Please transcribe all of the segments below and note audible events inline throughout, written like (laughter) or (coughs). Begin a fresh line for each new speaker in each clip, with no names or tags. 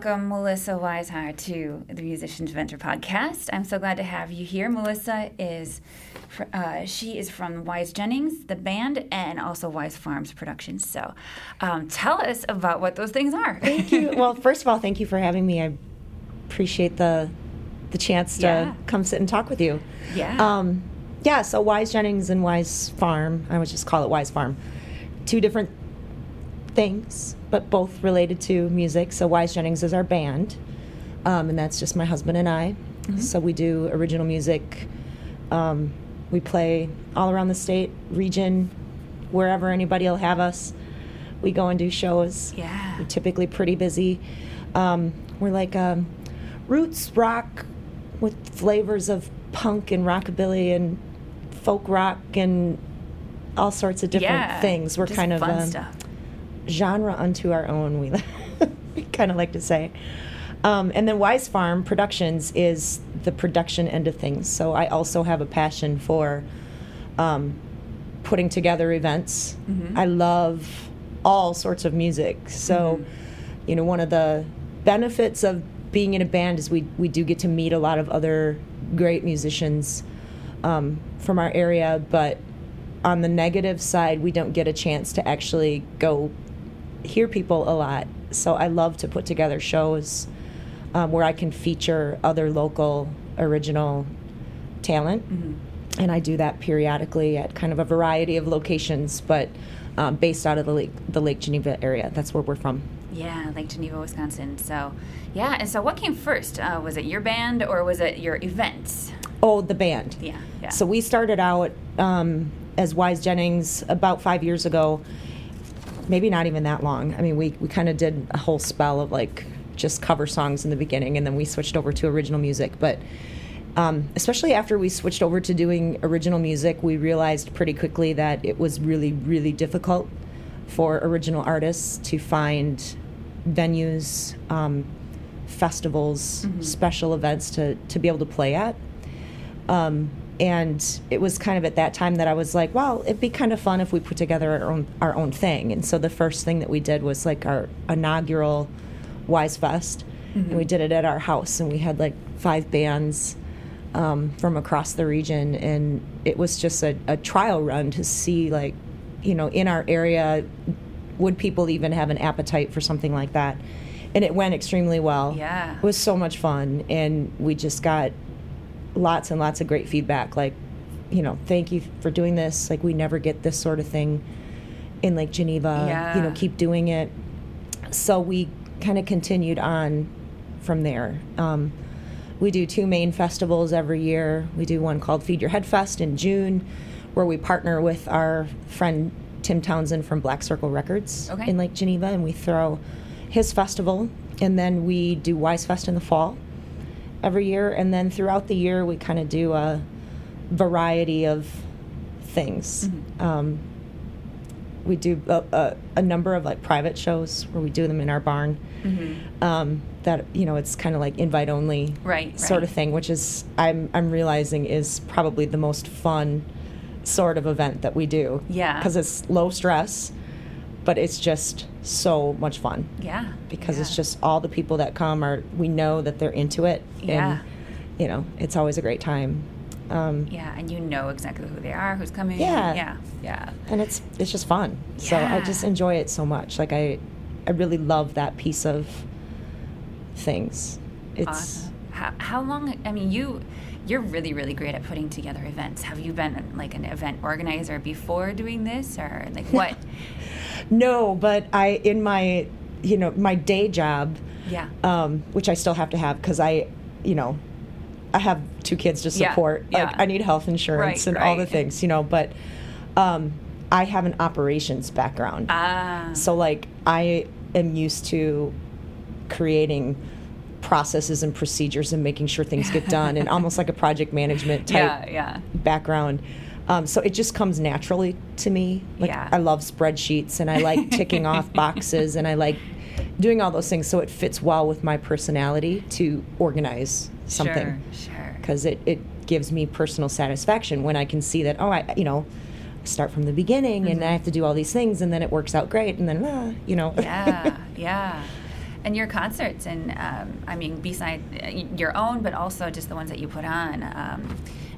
Welcome, Melissa Weishaar, to the Musicians Venture podcast. I'm so glad to have you here. Melissa is, uh, she is from Wise Jennings, the band, and also Wise Farms Productions. So, um, tell us about what those things are.
Thank you. (laughs) well, first of all, thank you for having me. I appreciate the the chance to
Yeah.
come sit and talk with you.
Yeah.
Um, yeah. So Wise Jennings and Wise Farm. I would just call it Wise Farm. Two different things, but both related to music. So Wise Jennings is our band, um, and that's just my husband and I. So we do original music. Um, we play all around the state, region, wherever anybody will have us. We go and do shows.
Yeah.
We're typically pretty busy. Um, we're like um, roots rock with flavors of punk and rockabilly and folk rock and all sorts of different
yeah.
things. We're kind of
fun
um,
stuff.
Genre unto our own. We, we kind of like to say. Um, and then Wise Farm Productions is the production end of things. So I also have a passion for um, putting together events.
Mhm.
I love all sorts of music. So,
Mhm.
you know, one of the benefits of being in a band is we, we do get to meet a lot of other great musicians um, from our area, but on the negative side, we don't get a chance to actually go hear people a lot. So I love to put together shows um, where I can feature other local original talent.
Mhm.
And I do that periodically at kind of a variety of locations, but um, based out of the Lake, the Lake Geneva area. That's where we're from.
Yeah, Lake Geneva, Wisconsin. So, yeah. And so, what came first? Uh, was it your band or was it your events?
Oh, the band.
Yeah. Yeah.
So we started out um, as Wise Jennings about five years ago. Maybe not even that long. I mean, we, we kind of did a whole spell of like just cover songs in the beginning, and then we switched over to original music. But um, especially after we switched over to doing original music, we realized pretty quickly that it was really, really difficult for original artists to find venues, um, festivals,
Mhm.
special events to, to be able to play at. Um, and it was kind of at that time that I was like, well, it'd be kind of fun if we put together our own our own thing. And so the first thing that we did was like our inaugural Wise Fest,
Mhm.
and we did it at our house, and we had like five bands um, from across the region, and it was just a, a trial run to see like, you know, in our area, would people even have an appetite for something like that? And it went extremely well.
Yeah.
It was so much fun, and we just got lots and lots of great feedback. Like, you know, thank you for doing this. Like, we never get this sort of thing in Lake Geneva. You know, keep doing it. So we kind of continued on from there. Um, we do two main festivals every year. We do one called Feed Your Head Fest in June, where we partner with our friend Tim Townsend from Black Circle Records
Okay.
in Lake Geneva, and we throw his festival. And then we do Wise Fest in the fall every year. And then throughout the year, we kind of do a variety of things.
Mhm.
Um, we do a, a, a number of like private shows where we do them in our barn.
Mhm.
Um, that you know, it's kind of like invite only
Right,
sort of thing, which is I'm I'm realizing is probably the most fun sort of event that we do.
Yeah.
because it's low stress, but it's just so much fun
Yeah.
because it's just all the people that come are we know that they're into it
Yeah.
and you know it's always a great time um,
Yeah, and you know exactly who they are, who's coming.
Yeah.
Yeah. Yeah.
and it's it's just fun so i just enjoy it so much like i i really love that piece of things it's
awesome. How, how long? I mean, you you're really really great at putting together events. Have you been like an event organizer before doing this, or like what? (laughs)
no but i in my you know my day job
yeah.
um, which i still have to have because i you know i have two kids to support
yeah.
like i need health insurance
Right,
and all the things you know but um, I have an operations background.
Ah.
So like I am used to creating processes and procedures and making sure things get done and (laughs) almost like a project management type
Yeah, yeah.
background. Um, so it just comes naturally to me. Like
Yeah.
I love spreadsheets and I like (laughs) ticking off boxes and I like doing all those things. So it fits well with my personality to organize something
Sure, sure.
because it, it gives me personal satisfaction when I can see that, oh, I, you know, start from the beginning and I have to do all these things and then it works out great and then, ah, you know.
yeah, (laughs) yeah. And your concerts, and um, I mean, beside uh, your own, but also just the ones that you put on um,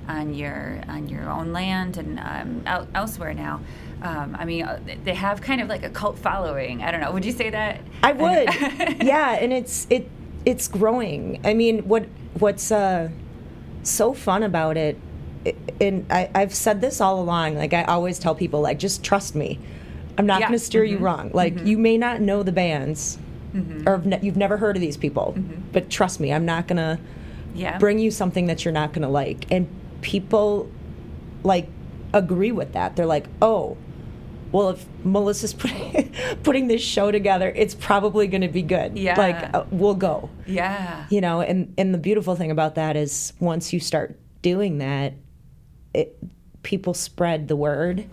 on your on your own land and um, out, elsewhere now. Um, I mean, uh, they have kind of like a cult following. I don't know. Would you say that?
I would. (laughs) yeah, and it's it it's growing. I mean, what what's uh, so fun about it, and I, I've said this all along. Like I always tell people, like just trust me. I'm not
Yeah.
going to steer you
Mhm.
wrong. Like you may not know the bands,
Mm-hmm.
or ne- you've never heard of these people, but trust me, I'm not going to
yeah.
bring you something that you're not going to like. And people like agree with that. They're like, oh, well, if Melissa's (laughs) putting, putting this show together, it's probably going to be good.
Yeah.
Like, uh, we'll go.
yeah.
You know, and, and the beautiful thing about that is once you start doing that, it, people spread the word.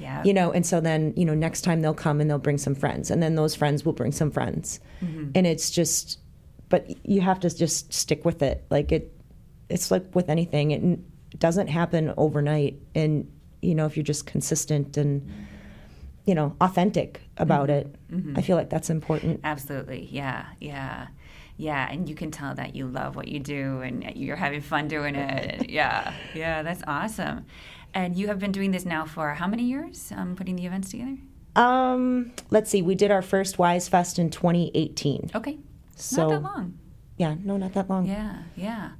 Yeah.
You know, and so then, you know, next time they'll come and they'll bring some friends, and then those friends will bring some friends. And it's just, but you have to just stick with it. Like it, it's like with anything, it doesn't happen overnight. And, you know, if you're just consistent and, you know, authentic about it, I feel like that's important.
Absolutely. Yeah. Yeah. Yeah. And you can tell that you love what you do and you're having fun doing it. (laughs) Yeah. Yeah. That's awesome. And you have been doing this now for how many years? Um, putting the events together?
Um, let's see, we did our first Wise Fest in 2018.
Okay.
So,
Not that long.
yeah, no, not that long.
Yeah. Yeah.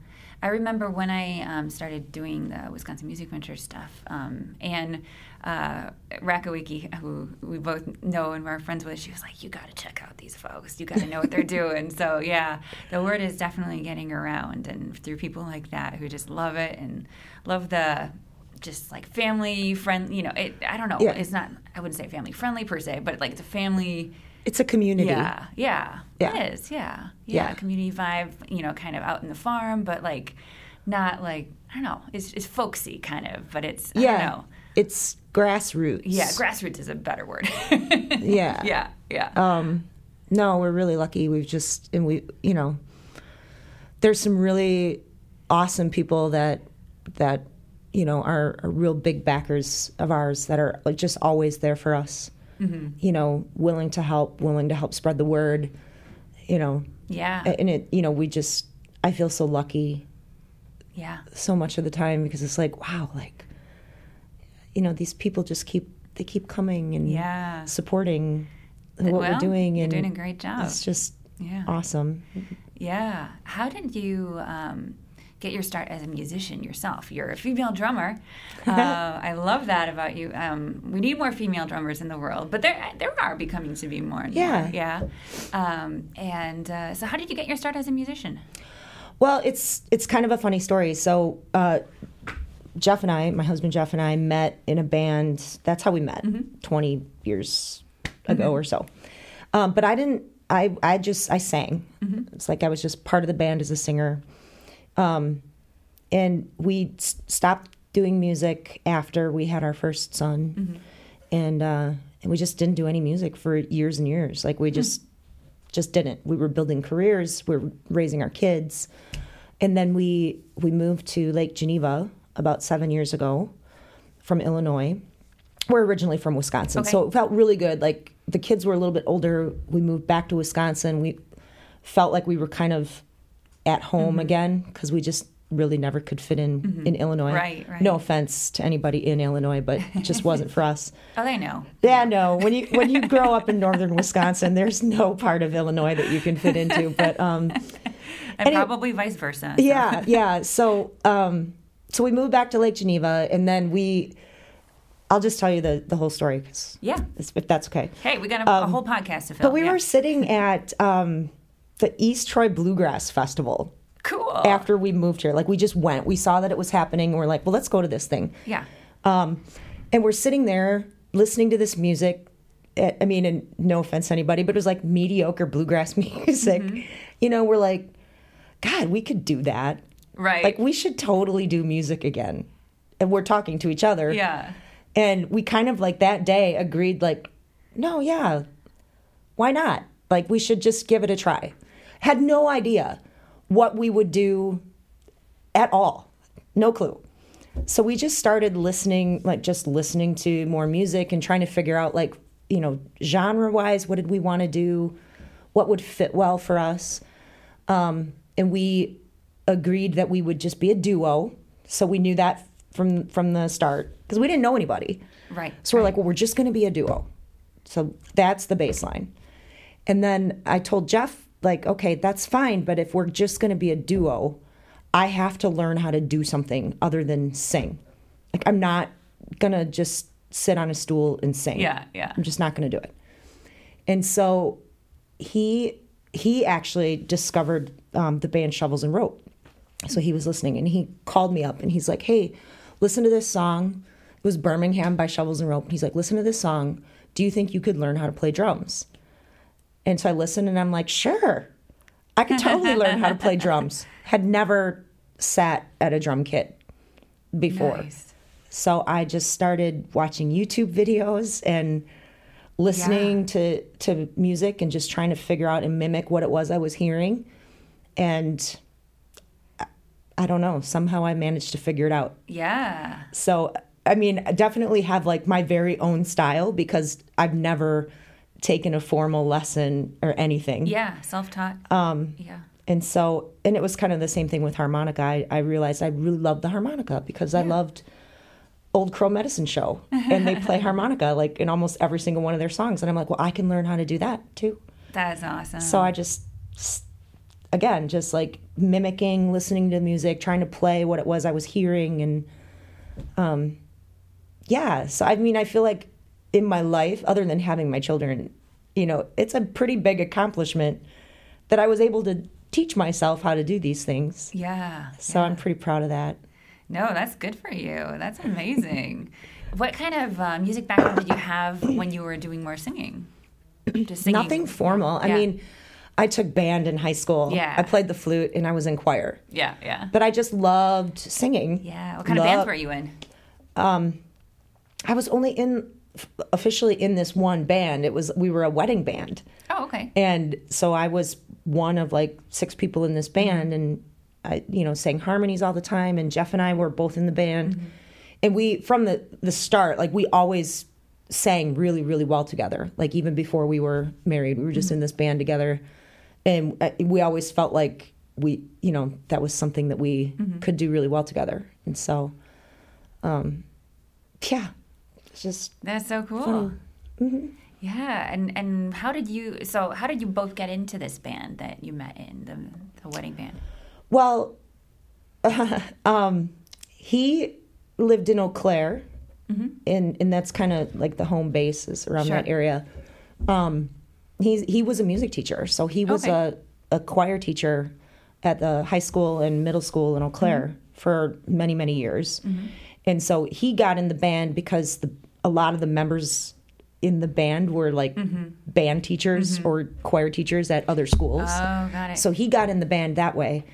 I remember when I um, started doing the Wisconsin Music Venture stuff, um, and uh, Rakawiki, who we both know and we're friends with, she was like, "You got to check out these folks. You got to know what they're (laughs) doing." So yeah, the word is definitely getting around, and through people like that who just love it and love the just like family friend. You know, it, I don't know.
Yeah.
It's not. I wouldn't say family friendly per se, but like it's a family.
It's a community.
Yeah, yeah,
Yeah.
it is. Yeah, yeah,
Yeah.
Community vibe, you know, kind of out in the farm, but like not like I don't know. It's it's folksy kind of, but it's I
Yeah.
don't know.
It's grassroots.
Yeah, grassroots is a better word. (laughs)
Yeah.
yeah, yeah.
Um, no, we're really lucky. We've just, and we, you know, there's some really awesome people that, that, you know, are, are real big backers of ours that are like just always there for us. You know, willing to help, willing to help spread the word. You know,
yeah,
and it, you know, we just, I feel so lucky
yeah,
so much of the time because it's like, wow, like, you know, these people just keep, they keep coming and
yeah.
supporting what
Well,
we're doing.
You're
and
doing a great job.
It's just
Yeah,
awesome.
yeah. How did you um, get your start as a musician yourself? You're a female drummer. (laughs) Uh, I love that about you. Um, we need more female drummers in the world, but there there are becoming to be more.
Yeah.
more. yeah. Um, and uh, so, how did you get your start as a musician?
Well, it's it's kind of a funny story. So uh, Jeff and I, my husband Jeff and I, met in a band. That's how we met, twenty years ago or so. Um, but I didn't. I I just I sang. It's like I was just part of the band as a singer. Um, and we s- stopped doing music after we had our first son, and uh, and we just didn't do any music for years and years. Like we just just didn't. We were building careers, we were raising our kids, and then we we moved to Lake Geneva about seven years ago from Illinois. We're originally from Wisconsin,
Okay.
so it felt really good. Like the kids were a little bit older. We moved back to Wisconsin. We felt like we were kind of at home
Mm-hmm.
again because we just really never could fit in in Illinois.
Right, right.
No offense to anybody in Illinois, but it just (laughs) wasn't for us.
Oh, they know.
Yeah, no. When you when you grow up in northern Wisconsin, there's no part of Illinois that you can fit into. But um, (laughs)
And
Any-
probably vice versa. so-
yeah, yeah. So um, so we moved back to Lake Geneva, and then we. I'll just tell you the the whole story,
Yeah.
if that's okay.
Hey, we got a, a whole podcast to fill.
Um, But we
yeah.
were sitting at um, the East Troy Bluegrass Festival
cool.
after we moved here. Like we just went. We saw that it was happening, and we're like, well, let's go to this thing.
yeah.
Um, and we're sitting there listening to this music. I mean, and no offense to anybody, but it was like mediocre bluegrass (laughs) music. You know, we're like, God, we could do that.
Right.
Like, we should totally do music again. And we're talking to each other.
yeah.
And we kind of like that day agreed, like, no, yeah, why not? Like, we should just give it a try. Had no idea what we would do at all. No clue. So we just started listening, like, just listening to more music and trying to figure out, like, you know, genre wise, what did we want to do? What would fit well for us? Um, and we agreed that we would just be a duo. So we knew that from from the start because we didn't know anybody.
Right.
So we're like, well, we're just going to be a duo. So that's the baseline. And then I told Jeff, like, okay, that's fine, but if we're just going to be a duo, I have to learn how to do something other than sing. Like, I'm not going to just sit on a stool and sing.
Yeah, yeah.
I'm just not going to do it. And so he he actually discovered um, the band Shovels and Rope. So he was listening and he called me up and he's like, "Hey, listen to this song. It was Birmingham by Shovels and Rope." And he's like, "Listen to this song. Do you think you could learn how to play drums?" And so I listened and I'm like, "Sure. I could totally (laughs) learn how to play drums." Had never sat at a drum kit before.
Nice.
So I just started watching YouTube videos and listening to to music and just trying to figure out and mimic what it was I was hearing. And I- I don't know, somehow I managed to figure it out.
Yeah.
So I mean, I definitely have like my very own style because I've never taken a formal lesson or anything.
Yeah. Self taught. Um. Yeah.
And so, and it was kind of the same thing with harmonica. I, I realized I really loved the harmonica because I loved Old Crow Medicine Show. And they play (laughs) harmonica like in almost every single one of their songs. And I'm like, well, I can learn how to do that too.
That's awesome.
So I just, again, just like mimicking, listening to the music, trying to play what it was I was hearing. And um, yeah, so I mean, I feel like in my life, other than having my children, you know, it's a pretty big accomplishment that I was able to teach myself how to do these things.
Yeah.
So I'm pretty proud of that.
No, that's good for you. That's amazing. (laughs) what kind of uh, music background did you have when you were doing more singing? Just singing.
Nothing formal. I mean, I took band in high school.
Yeah.
I played the flute and I was in choir.
Yeah, yeah.
But I just loved singing.
Yeah. What kind of bands were you in?
Um, I was only in officially in this one band. It was we were a wedding band.
Oh, okay.
And so I was one of like six people in this band and I you know sang harmonies all the time and Jeff and I were both in the band. And we from the the start like we always sang really really well together. Like even before we were married, we were just in this band together and uh, we always felt like we you know that was something that we could do really well together. And so um yeah, just
That's so cool.
Mm-hmm.
Yeah, and and how did you? So how did you both get into this band that you met in the the wedding band?
Well, (laughs) um, he lived in Eau Claire, and and that's kind of like the home base is around that
Mm-hmm.
Area. Um, he's he was a music teacher, so he was
Okay.
a a choir teacher at the high school and middle school in Eau Claire
Mm-hmm.
for many many years, and so he got in the band because the a lot of the members in the band were like
Mm-hmm.
band teachers or choir teachers at other schools.
Oh, got it.
So he got in the band that way.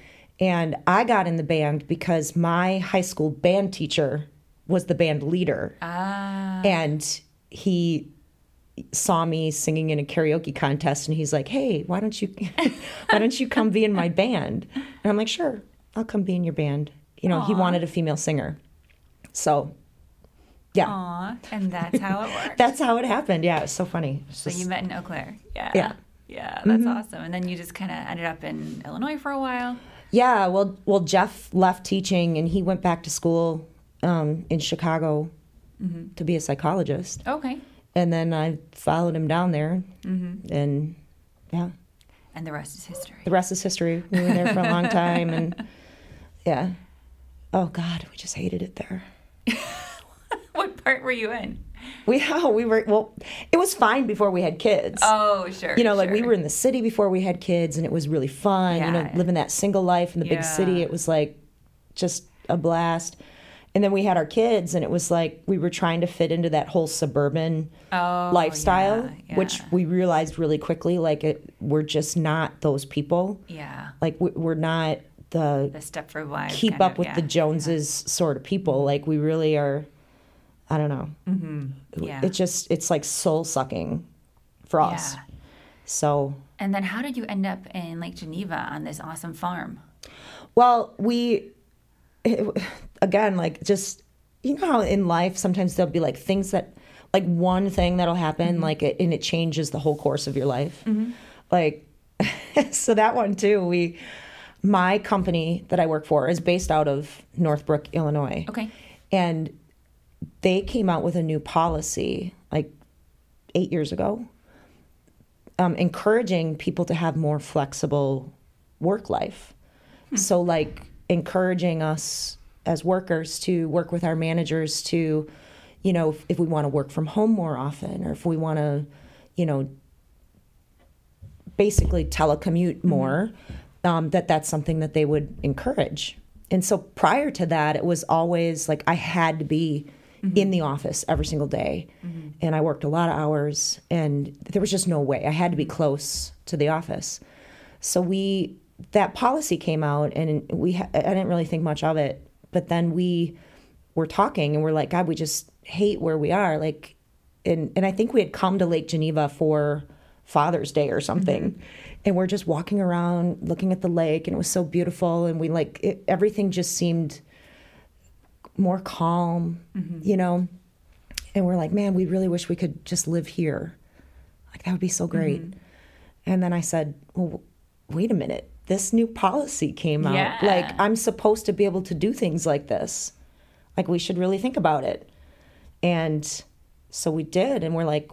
And I got in the band because my high school band teacher was the band leader.
Ah,
And he saw me singing in a karaoke contest and he's like, "Hey, why don't you (laughs) why don't you come be in my band?" And I'm like, "Sure. I'll come be in your band." You know, he wanted a female singer. So, yeah.
aw, and that's how it (laughs) worked.
That's how it happened. Yeah, it's so funny. It's
so
just-
you met in Eau Claire. Yeah.
Yeah.
Yeah, that's mm-hmm. awesome. And then you just kind of ended up in Illinois for a while.
Yeah, well, well, Jeff left teaching and he went back to school um, in Chicago mm-hmm. to be a psychologist,
Okay.
and then I followed him down there, mm-hmm. and yeah,
And the rest is history.
the rest is history. We were there for a long time, and (laughs) yeah, oh God, we just hated it there. (laughs)
part were you in?
We (laughs) oh, we were well, it was fine before we had kids.
Oh, sure.
you know, like we were in the city before we had kids, and it was really fun. Yeah. You know,
Yeah.
living that single life in the big city, it was like just a blast. And then we had our kids, and it was like we were trying to fit into that whole suburban
Oh,
lifestyle,
yeah,
which we realized really quickly. Like, it, we're just not those people.
yeah,
Like, we- we're not the
the Stepford wives.
keep up
of,
with
yeah.
the Joneses sort of people. Mm-hmm. Like, we really are. I don't know.
Mm-hmm. Yeah.
It just it's like soul sucking for us.
Yeah.
So
And then how did you end up in Lake Geneva on this awesome farm?
Well, we (laughs) again like just you know how in life sometimes there'll be like things that like one thing that'll happen like it, and it changes the whole course of your life. Like (laughs) so that one too. We my company that I work for is based out of Northbrook, Illinois.
Okay.
And they came out with a new policy like 8 years ago um, encouraging people to have more flexible work life. So, like, encouraging us as workers to work with our managers to, you know, if, if we want to work from home more often or if we want to, you know, basically telecommute more, um, that that's something that they would encourage. And so prior to that, it was always like I had to be in the office every single day. And I worked a lot of hours, and there was just no way. I had to be close to the office. So we, that policy came out, and we, ha- I didn't really think much of it. But then we were talking, and we're like, God, we just hate where we are. Like, and and I think we had come to Lake Geneva for Father's Day or something, mm-hmm. and we're just walking around looking at the lake, and it was so beautiful, and we like it, everything just seemed more calm, mm-hmm. you know. And we're like, man, we really wish we could just live here. Like that would be so great. Mm-hmm. And then I said, well, wait a minute. This new policy came out.
Yeah.
Like I'm supposed to be able to do things like this. Like we should really think about it. And so we did and we're like,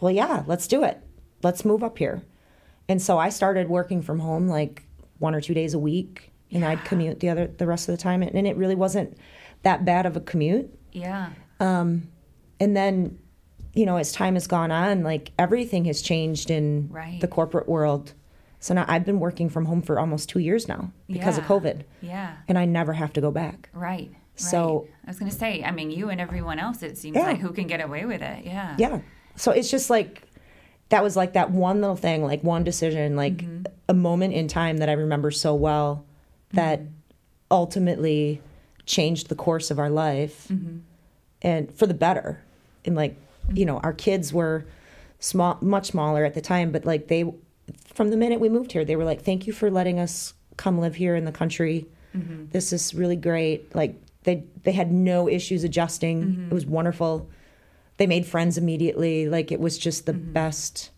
well, yeah, let's do it. Let's move up here. And so I started working from home like one or two days a week and I'd commute the other the rest of the time and it really wasn't that bad of a commute.
Yeah.
And then, you know, as time has gone on, like everything has changed in
Right.
the corporate world. So now I've been working from home for almost two years now because of COVID,
Yeah.
and I never have to go back.
Right.
So-
right. I was going to say, I mean, you and everyone else, it seems
Yeah.
like who can get away with it. Yeah.
Yeah. So it's just like that was like that one little thing, like one decision, like
Mm-hmm.
a moment in time that I remember so well that
Mm-hmm.
ultimately changed the course of our life
Mm-hmm.
and for the better. And like, you know, our kids were small, much smaller at the time, but like they, from the minute we moved here, they were like, thank you for letting us come live here in the country.
Mm-hmm.
This is really great. Like they, they had no issues adjusting.
Mm-hmm.
It was wonderful. They made friends immediately. Like it was just the
Mm-hmm.
best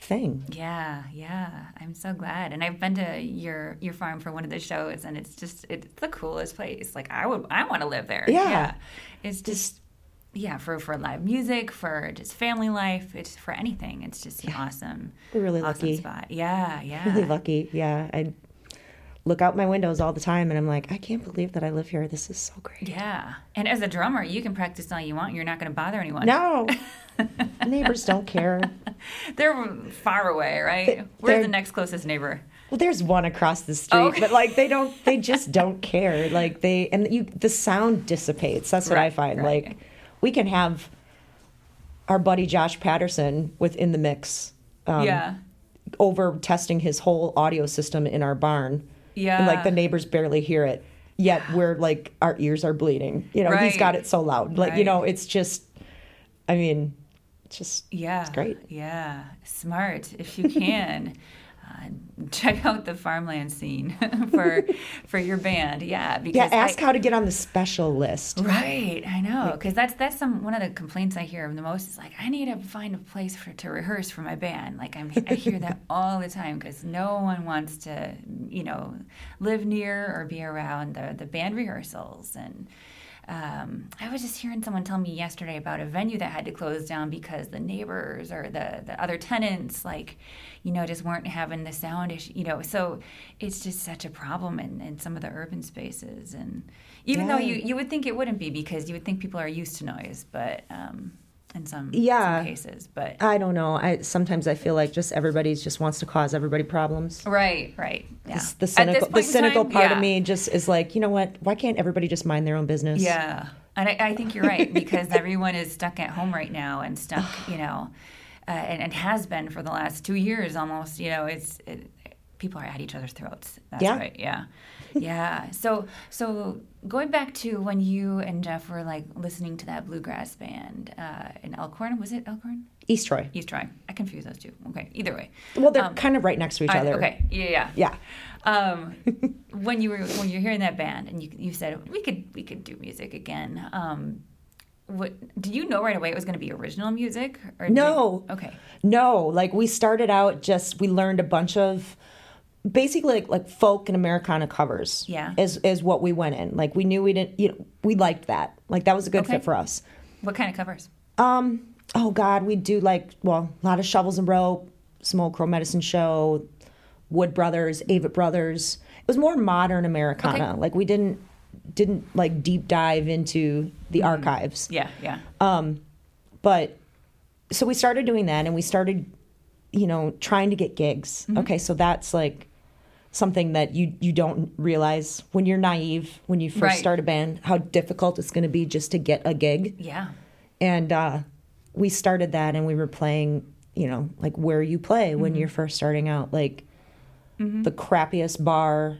thing.
Yeah, yeah. I'm so glad. And I've been to your your farm for one of the shows and it's just it's the coolest place. Like I would I want to live there.
Yeah.
It's just yeah, for for live music, for just family life, it's for anything. It's just an awesome
We're really
awesome
lucky.
spot. Yeah, yeah.
Really lucky. Yeah. I look out my windows all the time and I'm like, I can't believe that I live here. This is so great.
Yeah. And as a drummer, you can practice all you want. You're not going to bother anyone.
No. (laughs) Neighbors don't care.
They're far away, right? Where's
they're-
the next closest neighbor?
Well, there's one across the street,
Oh, okay.
but like they don't, they just don't care. Like they, and you, the sound dissipates. That's what I find.
right.
Like we can have our buddy Josh Patterson within the mix. Um,
yeah.
Over testing his whole audio system in our barn.
Yeah.
And like the neighbors barely hear it. Yet (sighs) we're like, our ears are bleeding. You know, he's got it so loud. Like, you know, it's just, I mean, it's just,
Yeah.
it's great.
Yeah. Smart. If you can, (laughs) (laughs) check out the farmland scene (laughs) for (laughs) for your band. Yeah.
Yeah, ask
I,
how to get on the special list.
Right, I know, because that's that's some one of the complaints I hear the most is like I need to find a place for to rehearse for my band. Like I'm, I hear that all the time because no one wants to, you know, live near or be around the the band rehearsals. And um, I was just hearing someone tell me yesterday about a venue that had to close down because the neighbors or the the other tenants, like, you know, just weren't having the sound issue. You know, so it's just such a problem in, in some of the urban spaces and even though you, you would think it wouldn't be because you would think people are used to noise, but um, in some,
Yeah.
some cases, but
I don't know. I sometimes I feel like just everybody just wants to cause everybody problems.
right, right, yeah.
This- The cynical, the cynical
time,
part
yeah.
of me just is like, you know what? Why can't everybody just mind their own business?
Yeah, and I, I think you're right (laughs) because everyone is stuck at home right now and stuck, (sighs) you know, uh, and, and has been for the last two years almost. You know, it's it, people are at each other's throats. That's
Yeah.
right. Yeah, yeah. So so going back to when you and Jeff were like listening to that bluegrass band uh, in Elkhorn, was it Elkhorn?
East Troy.
East Troy. I confuse those two. Okay, either way.
Well, they're
Um,
kind of right next to each
I-
other.
okay. Yeah.
Yeah.
um, (laughs) when you were when you're hearing that band and you you said we could we could do music again. Um, what did you know right away it was going to be original music? Or
No.
okay.
No, like we started out just we learned a bunch of basically like, like folk and Americana covers.
Yeah.
Is is what we went in. Like we knew we didn't you know, we liked that. Like that was a good
Okay.
fit for us.
What kind of covers?
Um oh god, we do like well, a lot of shovels and rope, old crow medicine show, Wood Brothers, Avett Brothers. It was more modern Americana.
Okay.
Like we didn't didn't like deep dive into the
Mm-hmm.
archives.
Yeah, yeah.
Um, but so we started doing that and we started, you know, trying to get gigs.
Mm-hmm.
Okay, so that's like something that you you don't realize when you're naive when you first
Right.
start a band how difficult it's going to be just to get a gig.
yeah.
And uh, we started that and we were playing, you know, like where you play when
Mm-hmm.
you're first starting out, like the crappiest bar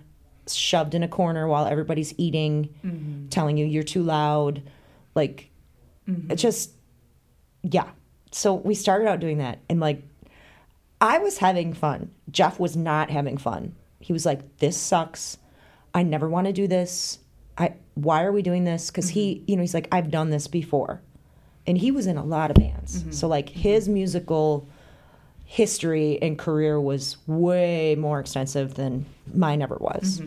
shoved in a corner while everybody's eating,
Mm-hmm.
telling you you're too loud. Like, it just, yeah. So we started out doing that. And like, I was having fun. Jeff was not having fun. He was like, this sucks. I never want to do this. I, why are we doing this? Because he, mm-hmm. you know, he's like, I've done this before and he was in a lot of bands. Mm-hmm. So like mm-hmm. his musical history and career was way more extensive than mine ever was.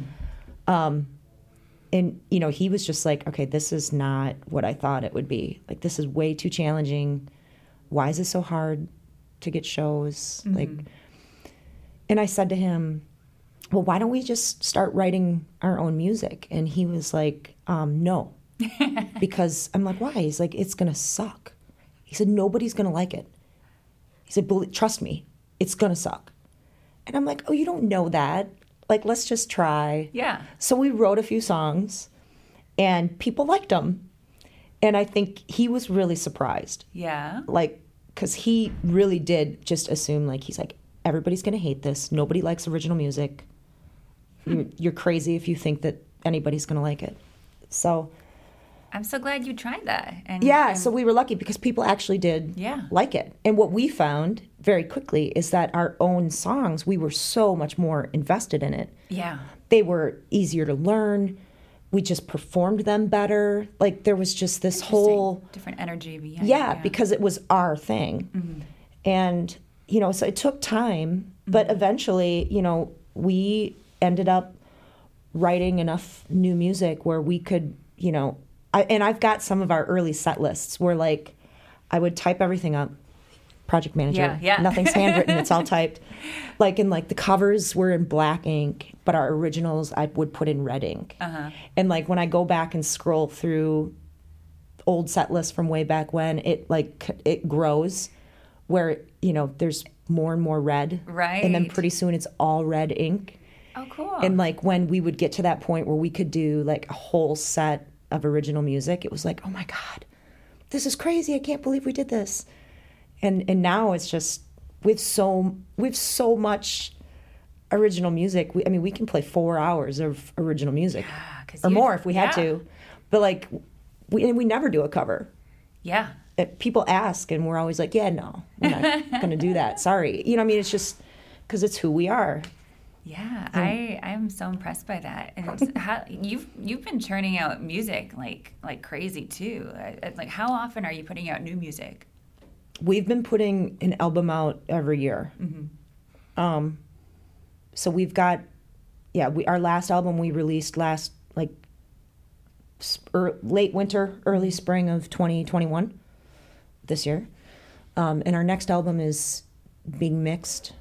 Um, and you know, he was just like, okay, this is not what I thought it would be. Like this is way too challenging. Why is it so hard to get shows? Like, and I said to him, well, why don't we just start writing our own music? And he was like, um, no (laughs) because I'm like, why? He's like, it's gonna suck. He said, nobody's gonna like it. He said, trust me, it's gonna suck. And I'm like, oh, you don't know that. Like, let's just try.
Yeah.
So we wrote a few songs, and people liked them. And I think he was really surprised,
Yeah.
like, because he really did just assume, like, he's like, everybody's gonna hate this. Nobody likes original music. You're, you're crazy if you think that anybody's gonna like it. So
I'm so glad you tried that. And
yeah,
and-
so we were lucky because people actually did
Yeah.
like it. And what we found very quickly is that our own songs, we were so much more invested in it.
yeah.
They were easier to learn. We just performed them better. Like there was just this whole
different energy behind
yeah,
it.
because it was our thing. Mm-hmm. And, you know, so it took time, but mm-hmm. eventually, you know, we ended up writing enough new music where we could, you know, I, and I've got some of our early set lists where like I would type everything up. Project manager.
Yeah, yeah.
Nothing's handwritten, it's all (laughs) typed. Like and like the covers were in black ink, but our originals I would put in red ink.
Uh-huh.
And like when I go back and scroll through old set lists from way back when, it like it grows where, you know, there's more and more red. Right. And then pretty soon it's all red ink.
Oh, cool.
And like when we would get to that point where we could do like a whole set of original music, it was like, oh my God, this is crazy. I can't believe we did this. And and now it's just with so with so much original music. We, I mean, we can play four hours of original music
Yeah,
or
you-
more if we had to. But like, we and we never do a cover.
yeah.
Uh, People ask, and we're always like, "Yeah, no, we're not (laughs) going to do that. Sorry." You know, what I mean, it's just because it's who we are.
Yeah, I I'm so impressed by that. And (laughs) how you've you've been churning out music like like crazy too. Like how often are you putting out new music?
we've been putting an album out every year. Um, so we've got, yeah, we our last album we released last like sp- er, late winter, early spring of 2021, this year, um, and our next album is being mixed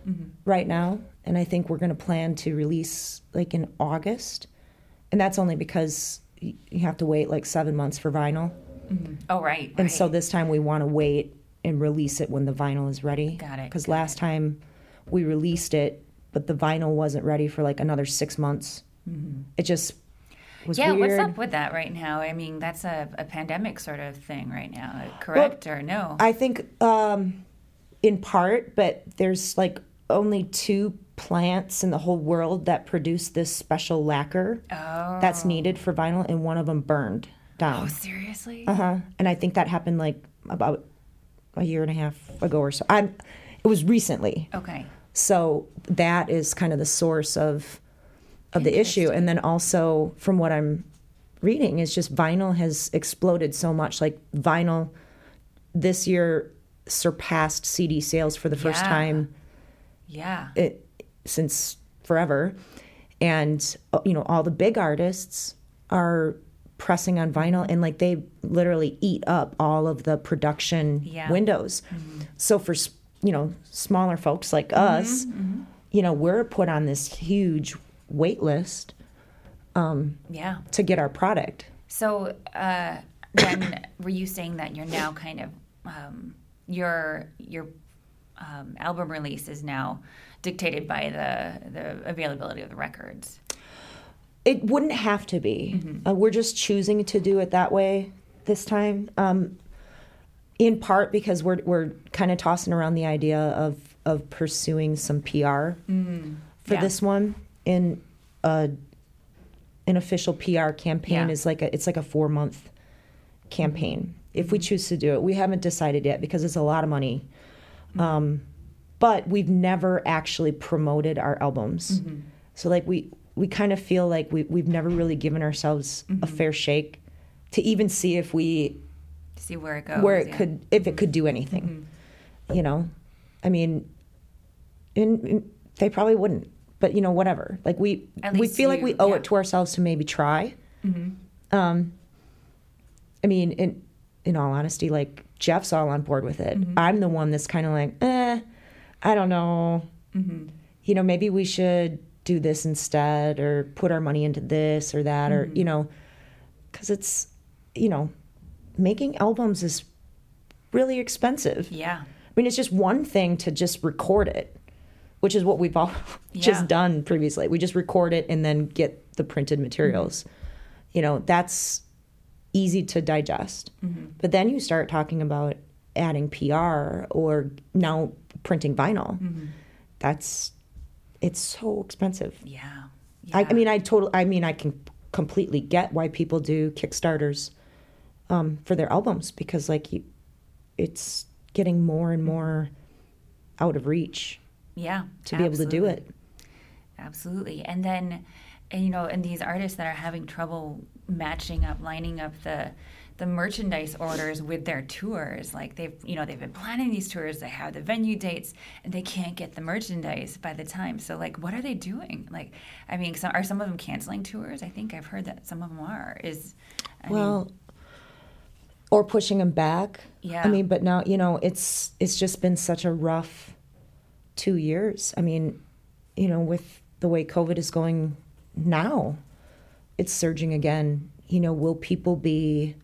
right now, and I think we're going to plan to release like in August, and that's only because you have to wait like seven months for vinyl.
Oh, right.
And so this time we want to wait and release it when the vinyl is ready.
Got it,
Because last time we released it, but the vinyl wasn't ready for like another six months. It just was
Mm-hmm. Yeah,
weird.
what's up with that right now? I mean, that's a, a pandemic sort of thing right now, correct or no?
I think um, in part, but there's like only two plants in the whole world that produce this special lacquer
oh,
that's needed for vinyl, and one of them burned down.
oh, seriously?
Uh huh. And I think that happened like about a year and a half ago or so. I'm. It was recently.
Okay.
So that is kind of the source of of the issue. And then also from what I'm reading is just vinyl has exploded so much. Like vinyl this year surpassed CD sales for the first
Yeah.
time
Yeah.
it, since forever. And uh, you know, all the big artists are pressing on vinyl and like they literally eat up all of the production
Yeah.
windows. So for you know, smaller folks like us, you know, we're put on this huge wait list um,
Yeah.
to get our product.
So uh, then, were you saying that you're now kind of um, your your um, album release is now dictated by the the availability of the records?
It wouldn't have to be. Uh, we're just choosing to do it that way this time. Um, in part because we're we're kind of tossing around the idea of of pursuing some PR for
Yeah.
this one. In uh, an official PR campaign
Yeah.
is like a it's like a four month campaign. If we choose to do it, we haven't decided yet because it's a lot of money. Mm-hmm. Um, but we've never actually promoted our albums. Mm-hmm. So like we we kind of feel like we we've never really given ourselves a mm-hmm. fair shake to even see if we
See where it goes.
where it
yeah.
could if it could do anything. You know, I mean, in, in- they probably wouldn't. But you know, whatever. Like we we feel like we owe
yeah.
it to ourselves to maybe try. Um, I mean, in in all honesty, like Jeff's all on board with it. Mm-hmm. I'm the one that's kind of like, eh, I don't know. Mm-hmm. You know, maybe we should do this instead, or put our money into this or that, or mm-hmm. you know, because it's, you know, making albums is really expensive.
Yeah.
I mean, it's just one thing to just record it, which is what we've all (laughs)
Yeah.
just done previously. We just record it and then get the printed materials. You know, that's easy to digest. But then you start talking about adding PR or now printing vinyl. That's it's so expensive.
Yeah.
I,
Yeah.
I mean, I totally. I mean, I can completely get why people do Kickstarters um, for their albums because, like, you, it's getting more and more out of reach
yeah.
to be able to do it.
Absolutely. And then, you know, and these artists that are having trouble matching up, lining up the the merchandise orders with their tours, like they've, you know, they've been planning these tours, they have the venue dates, and they can't get the merchandise by the time. So, like, what are they doing? Like, I mean, are some of them canceling tours? I think I've heard that some of them are. Is I mean,
Well, or pushing them back.
Yeah.
I mean, but now you know it's it's just been such a rough two years. I mean, you know, with the way COVID is going now, it's surging again. You know, will people be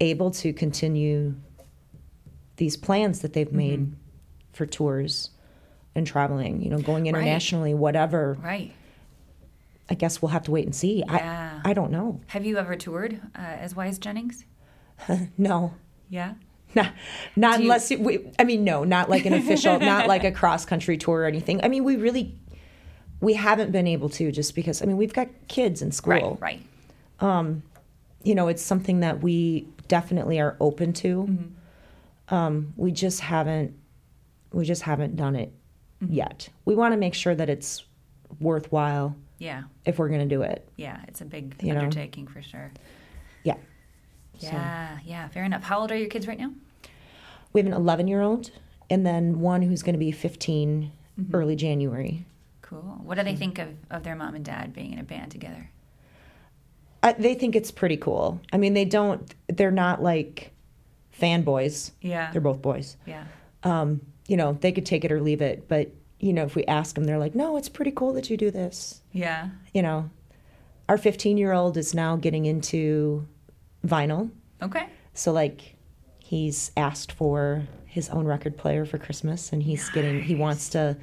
able to continue these plans that they've made
Mm-hmm.
for tours and traveling? You know, going
Right.
internationally, whatever.
right.
I guess we'll have to wait and see.
Yeah.
I I don't know.
Have you ever toured uh, as Wise Jennings? (laughs)
No.
Yeah. (laughs)
Not, not
Do you-
unless it, we, I mean, no, not like an official, (laughs) not like a cross country tour or anything. I mean, we really, we haven't been able to just because, I mean, we've got kids in school.
Right. Right.
You know, it's something that we definitely are open to.
Mm-hmm.
Um, we just haven't, we just haven't done it
Mm-hmm.
yet. We want to make sure that it's worthwhile
Yeah.
if we're going to do it.
Yeah. It's a big
You know.
undertaking for sure.
Yeah.
Yeah, yeah, fair enough. How old are your kids right now?
We have an 11 year old and then one who's going to be 15
Mm-hmm.
early January.
Cool. What do they think of, of their mom and dad being in a band together?
I, they think it's pretty cool. I mean, they don't. They're not like fanboys.
Yeah.
They're both boys.
Yeah.
Um, you know, they could take it or leave it. But you know, if we ask them, they're like, "No, it's pretty cool that you do this."
Yeah.
You know, our 15 year old is now getting into vinyl.
Okay.
So like he's asked for his own record player for Christmas and he's getting he wants to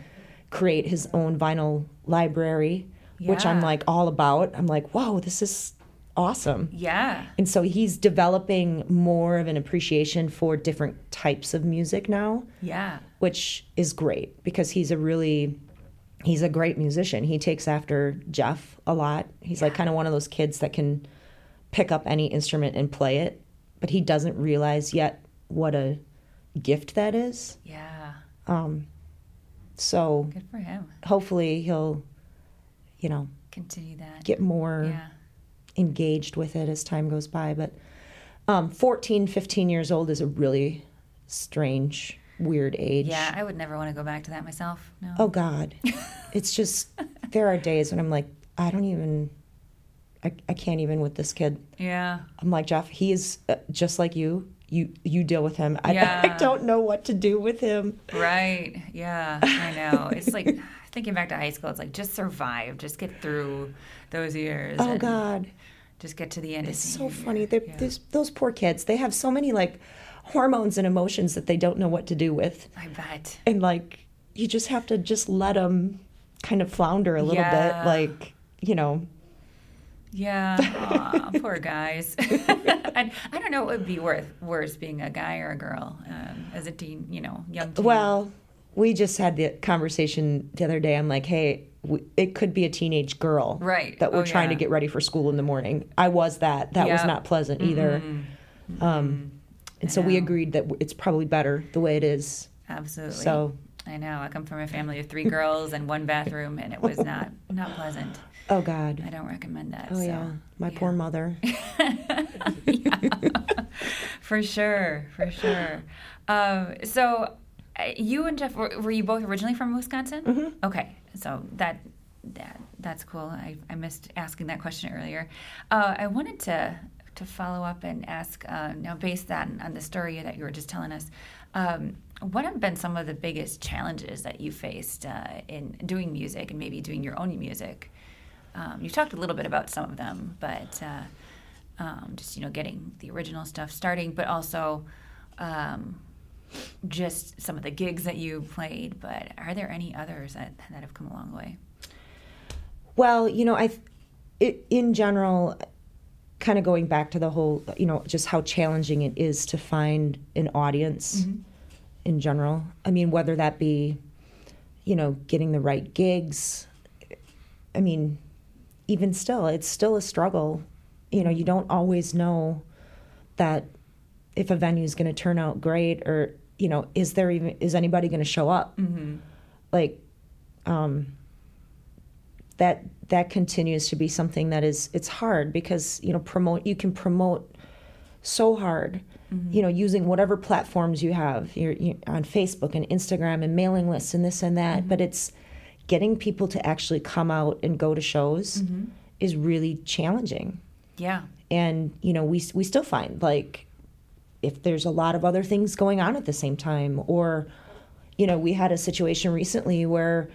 create his own vinyl library, which I'm like all about. I'm like, "Whoa, this is awesome."
Yeah.
And so he's developing more of an appreciation for different types of music now
Yeah.
which is great because he's a really he's a great musician. He takes after Jeff a lot. He's like kind of one of those kids that can pick up any instrument and play it, but he doesn't realize yet what a gift that is.
Yeah.
Um, So
Good for him.
hopefully he'll you know,
Continue that.
get more
yeah.
engaged with it as time goes by, but um 14, 15 years old is a really strange, weird age.
Yeah, I would never want to go back to that myself. No.
Oh God, (laughs) it's just there are days when I'm like, I don't even, I, I can't even with this kid.
Yeah.
I'm like Jeff, he is uh, just like you. You you deal with him. I, (laughs) I don't know what to do with him.
Right. Yeah. I (laughs) know. It's like thinking back to high school. It's like just survive. Just get through those years.
Oh God,
Just get to the end.
it's so funny.
Yeah.
Those poor kids. They have so many like hormones and emotions that they don't know what to do with,
I bet.
and like you just have to just let them kind of flounder a little
Yeah.
bit, like you know.
Yeah. Aw, poor guys. (laughs) and I don't know what would be worth worse being a guy or a girl um, as a teen. You know, young. Teen.
Well, we just had the conversation the other day. I'm like, hey, w- it could be a teenage girl,
Right.
That we're
Oh,
trying to get ready for school in the morning. I was that. That was not pleasant either. Um, and so we agreed that it's probably better the way it is.
Absolutely.
So,
I know. I come from a family of three girls and one bathroom, and it was not not pleasant.
Oh God,
I don't recommend that.
oh
so,
yeah, my poor mother. (laughs)
for sure, for sure. Um, so, uh, you and Jeff were, were you both originally from Wisconsin?
Mm-hmm.
Okay, so that that that's cool. I, I missed asking that question earlier. Uh, I wanted to to follow up and ask uh, now, based on on the story that you were just telling us. Um, what have been some of the biggest challenges that you faced uh, in doing music and maybe doing your own music? Um, you talked a little bit about some of them, but uh, um, just you know getting the original stuff starting, but also um, just some of the gigs that you played. But are there any others that that have come a long way?
Well, you know, I, in general, kind of going back to the whole, you know, just how challenging it is to find an audience in general. I mean, whether that be, you know, getting the right gigs. I mean, even still, it's still a struggle. You know, you don't always know that if a venue is going to turn out great or, you know, is there even, is anybody going to show up? Mm-hmm. Like, um, that that continues to be something that is it's hard because you know promote you can promote so hard mm-hmm. you know using whatever platforms you have you're, you on facebook and instagram and mailing lists and this and that but mm-hmm. it's getting people to actually come out and go to shows mm-hmm. is really challenging.
Yeah,
and you know we we still find like if there's a lot of other things going on at the same time or you know we had a situation recently where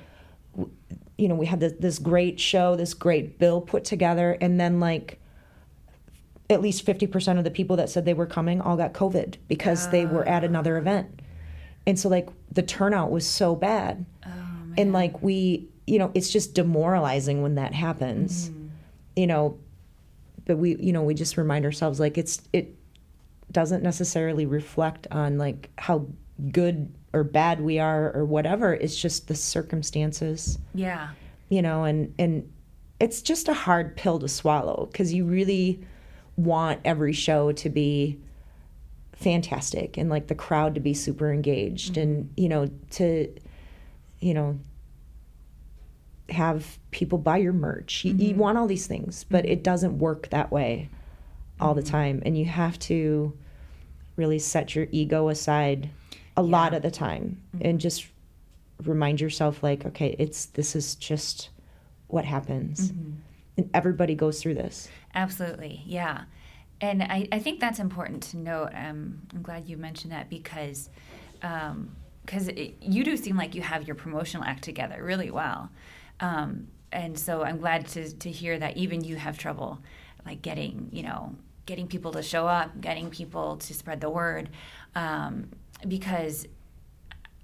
you know we had this, this great show this great bill put together and then like at least 50% of the people that said they were coming all got covid because they were at ah. another event. And so like the turnout was so bad ah. And like we you know it's just demoralizing when that happens. Mm-hmm. You know but we you know we just remind ourselves like it's it doesn't necessarily reflect on like how good or bad we are or whatever. It's just the circumstances.
Yeah,
you know and and it's just a hard pill to swallow because you really want every show to be fantastic and like the crowd to be super engaged mm-hmm. and you know to you know have people buy your merch. You, you mm-hmm. want all these things but it mm-hmm. doesn't work that way all the mm-hmm. time and you have to really set your ego aside a lot of the time and just remind yourself like okay it's this is just what happens. And everybody goes through this.
Absolutely. Yeah, and I, I think that's important to note. Um, I'm glad you mentioned that because um, because you do seem like you have your promotional act together really well. Um, and so I'm glad to, to hear that even you have trouble like getting, you know, getting people to show up, getting people to spread the word, um, because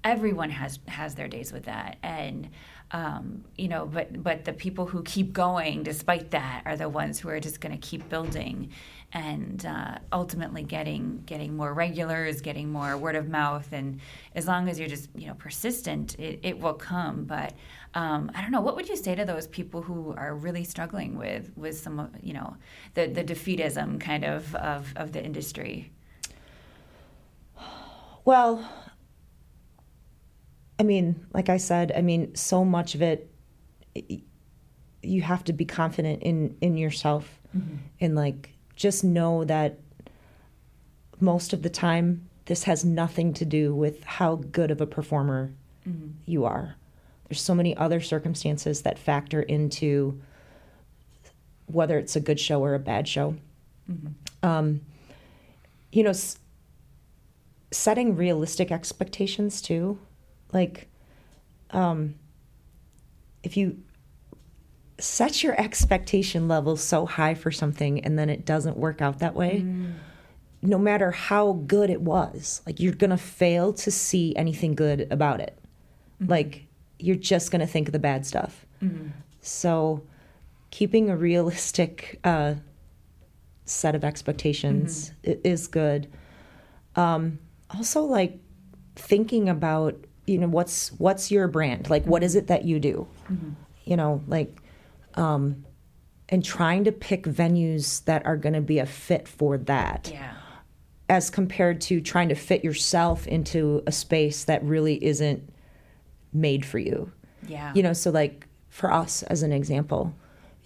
everyone has has their days with that, and um, you know, but but the people who keep going despite that are the ones who are just going to keep building, and uh, ultimately getting getting more regulars, getting more word of mouth, and as long as you're just you know persistent, it, it will come. But um, I don't know. What would you say to those people who are really struggling with with some, you know, the the defeatism kind of of, of the industry?
Well, I mean, like I said, I mean, so much of it, you have to be confident in in yourself, mm-hmm. and like just know that most of the time, this has nothing to do with how good of a performer mm-hmm. you are there's so many other circumstances that factor into whether it's a good show or a bad show. Mm-hmm. Um, you know, s- setting realistic expectations too. Like, um, if you set your expectation level so high for something and then it doesn't work out that way, mm. no matter how good it was, like you're gonna fail to see anything good about it. Mm-hmm. Like, you're just to think of the bad stuff. Mm-hmm. So, keeping a realistic uh, set of expectations mm-hmm. is good. Um, also, like thinking about you know what's what's your brand like what is it that you do mm-hmm. you know like um and trying to pick venues that are going to be a fit for that
yeah
as compared to trying to fit yourself into a space that really isn't made for you.
Yeah.
You know, so like for us as an example,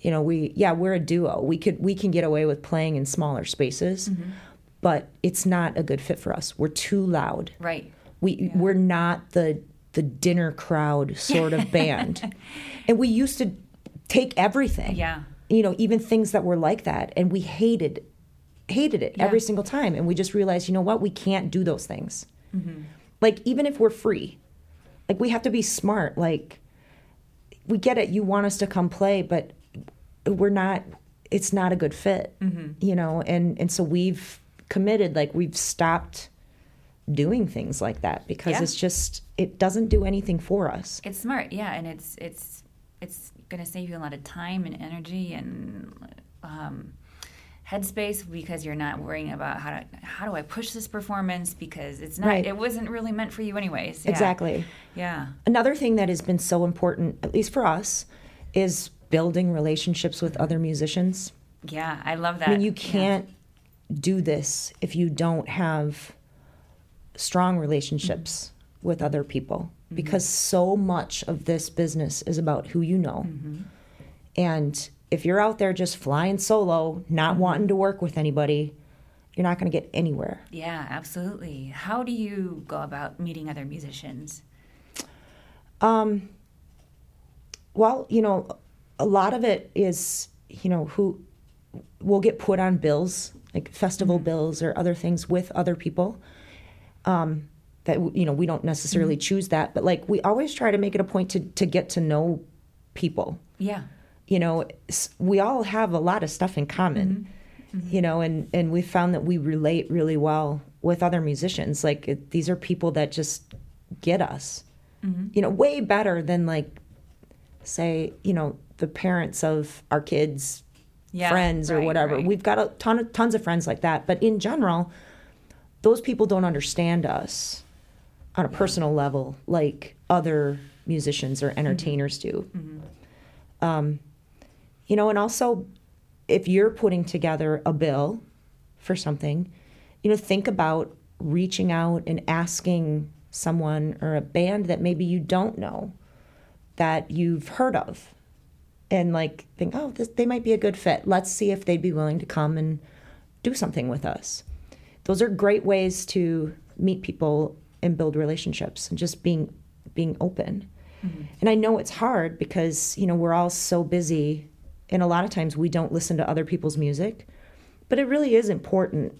you know, we yeah, we're a duo. We could we can get away with playing in smaller spaces, mm-hmm. but it's not a good fit for us. We're too loud.
Right.
We yeah. we're not the the dinner crowd sort of band. (laughs) and we used to take everything.
Yeah.
You know, even things that were like that and we hated hated it yeah. every single time and we just realized, you know what? We can't do those things. Mm-hmm. Like even if we're free, like we have to be smart. Like we get it. You want us to come play, but we're not. It's not a good fit, mm-hmm. you know. And and so we've committed. Like we've stopped doing things like that because yeah. it's just it doesn't do anything for us.
It's smart, yeah, and it's it's it's going to save you a lot of time and energy and um, headspace because you're not worrying about how to how do I push this performance because it's not right. it wasn't really meant for you anyways.
Yeah. Exactly.
Yeah.
Another thing that has been so important, at least for us, is building relationships with other musicians.
Yeah, I love that.
I mean, you can't yeah. do this if you don't have strong relationships mm-hmm. with other people mm-hmm. because so much of this business is about who you know. Mm-hmm. And if you're out there just flying solo, not mm-hmm. wanting to work with anybody, you're not going to get anywhere.
Yeah, absolutely. How do you go about meeting other musicians?
Um, well, you know, a lot of it is, you know, who will get put on bills, like festival mm-hmm. bills or other things with other people. Um, that you know, we don't necessarily mm-hmm. choose that, but like we always try to make it a point to to get to know people.
Yeah
you know, we all have a lot of stuff in common, mm-hmm. Mm-hmm. you know, and, and we found that we relate really well with other musicians. Like, it, these are people that just get us, mm-hmm. you know, way better than, like, say, you know, the parents of our kids' yeah, friends or right, whatever. Right. We've got a ton of, tons of friends like that. But in general, those people don't understand us on a personal level like other musicians or entertainers do. Mm-hmm. Um, you know, and also if you're putting together a bill for something, you know, think about reaching out and asking someone or a band that maybe you don't know that you've heard of and like think, oh, this, they might be a good fit. Let's see if they'd be willing to come and do something with us. Those are great ways to meet people and build relationships and just being being open. Mm-hmm. And I know it's hard because, you know, we're all so busy and a lot of times we don't listen to other people's music but it really is important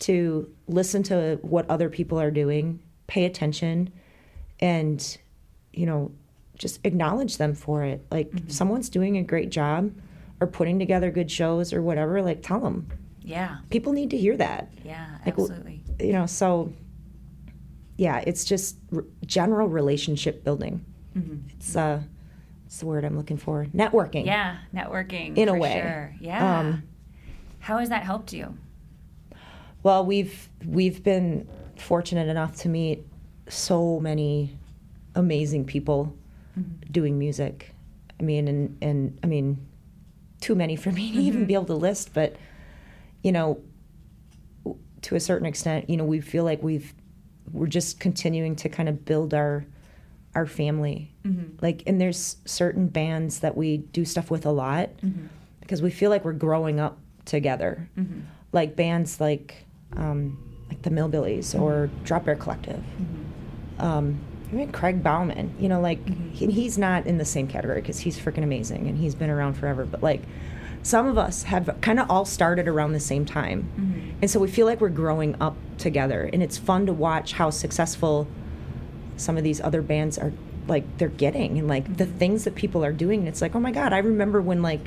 to listen to what other people are doing pay attention and you know just acknowledge them for it like mm-hmm. if someone's doing a great job or putting together good shows or whatever like tell them
Yeah.
People need to hear that.
Yeah,
Like,
absolutely.
You know, so yeah, it's just r- general relationship building.
Mhm.
It's uh, it's the word I'm looking for. Networking.
Yeah, networking.
In a way.
Sure. Yeah.
Um,
How has that helped you?
Well, we've we've been fortunate enough to meet so many amazing people
Mm-hmm.
doing music. I mean, and and I mean, too many for me to even be able to list. But you know, to a certain extent, you know, we feel like we've we're just continuing to kind of build our our family.
Mm-hmm.
Like, and there's certain bands that we do stuff with a lot
Mm-hmm.
because we feel like we're growing up together.
Mm-hmm.
Like bands like um, like the Millbillies or Drop Bear Collective.
Mm-hmm.
Um, even Craig Bauman, you know, like he, he's not in the same category because he's freaking amazing and he's been around forever. But like some of us have kind of all started around the same time,
Mm-hmm.
and so we feel like we're growing up together, and it's fun to watch how successful some of these other bands are like they're getting and like the things that people are doing and it's like oh my god i remember when like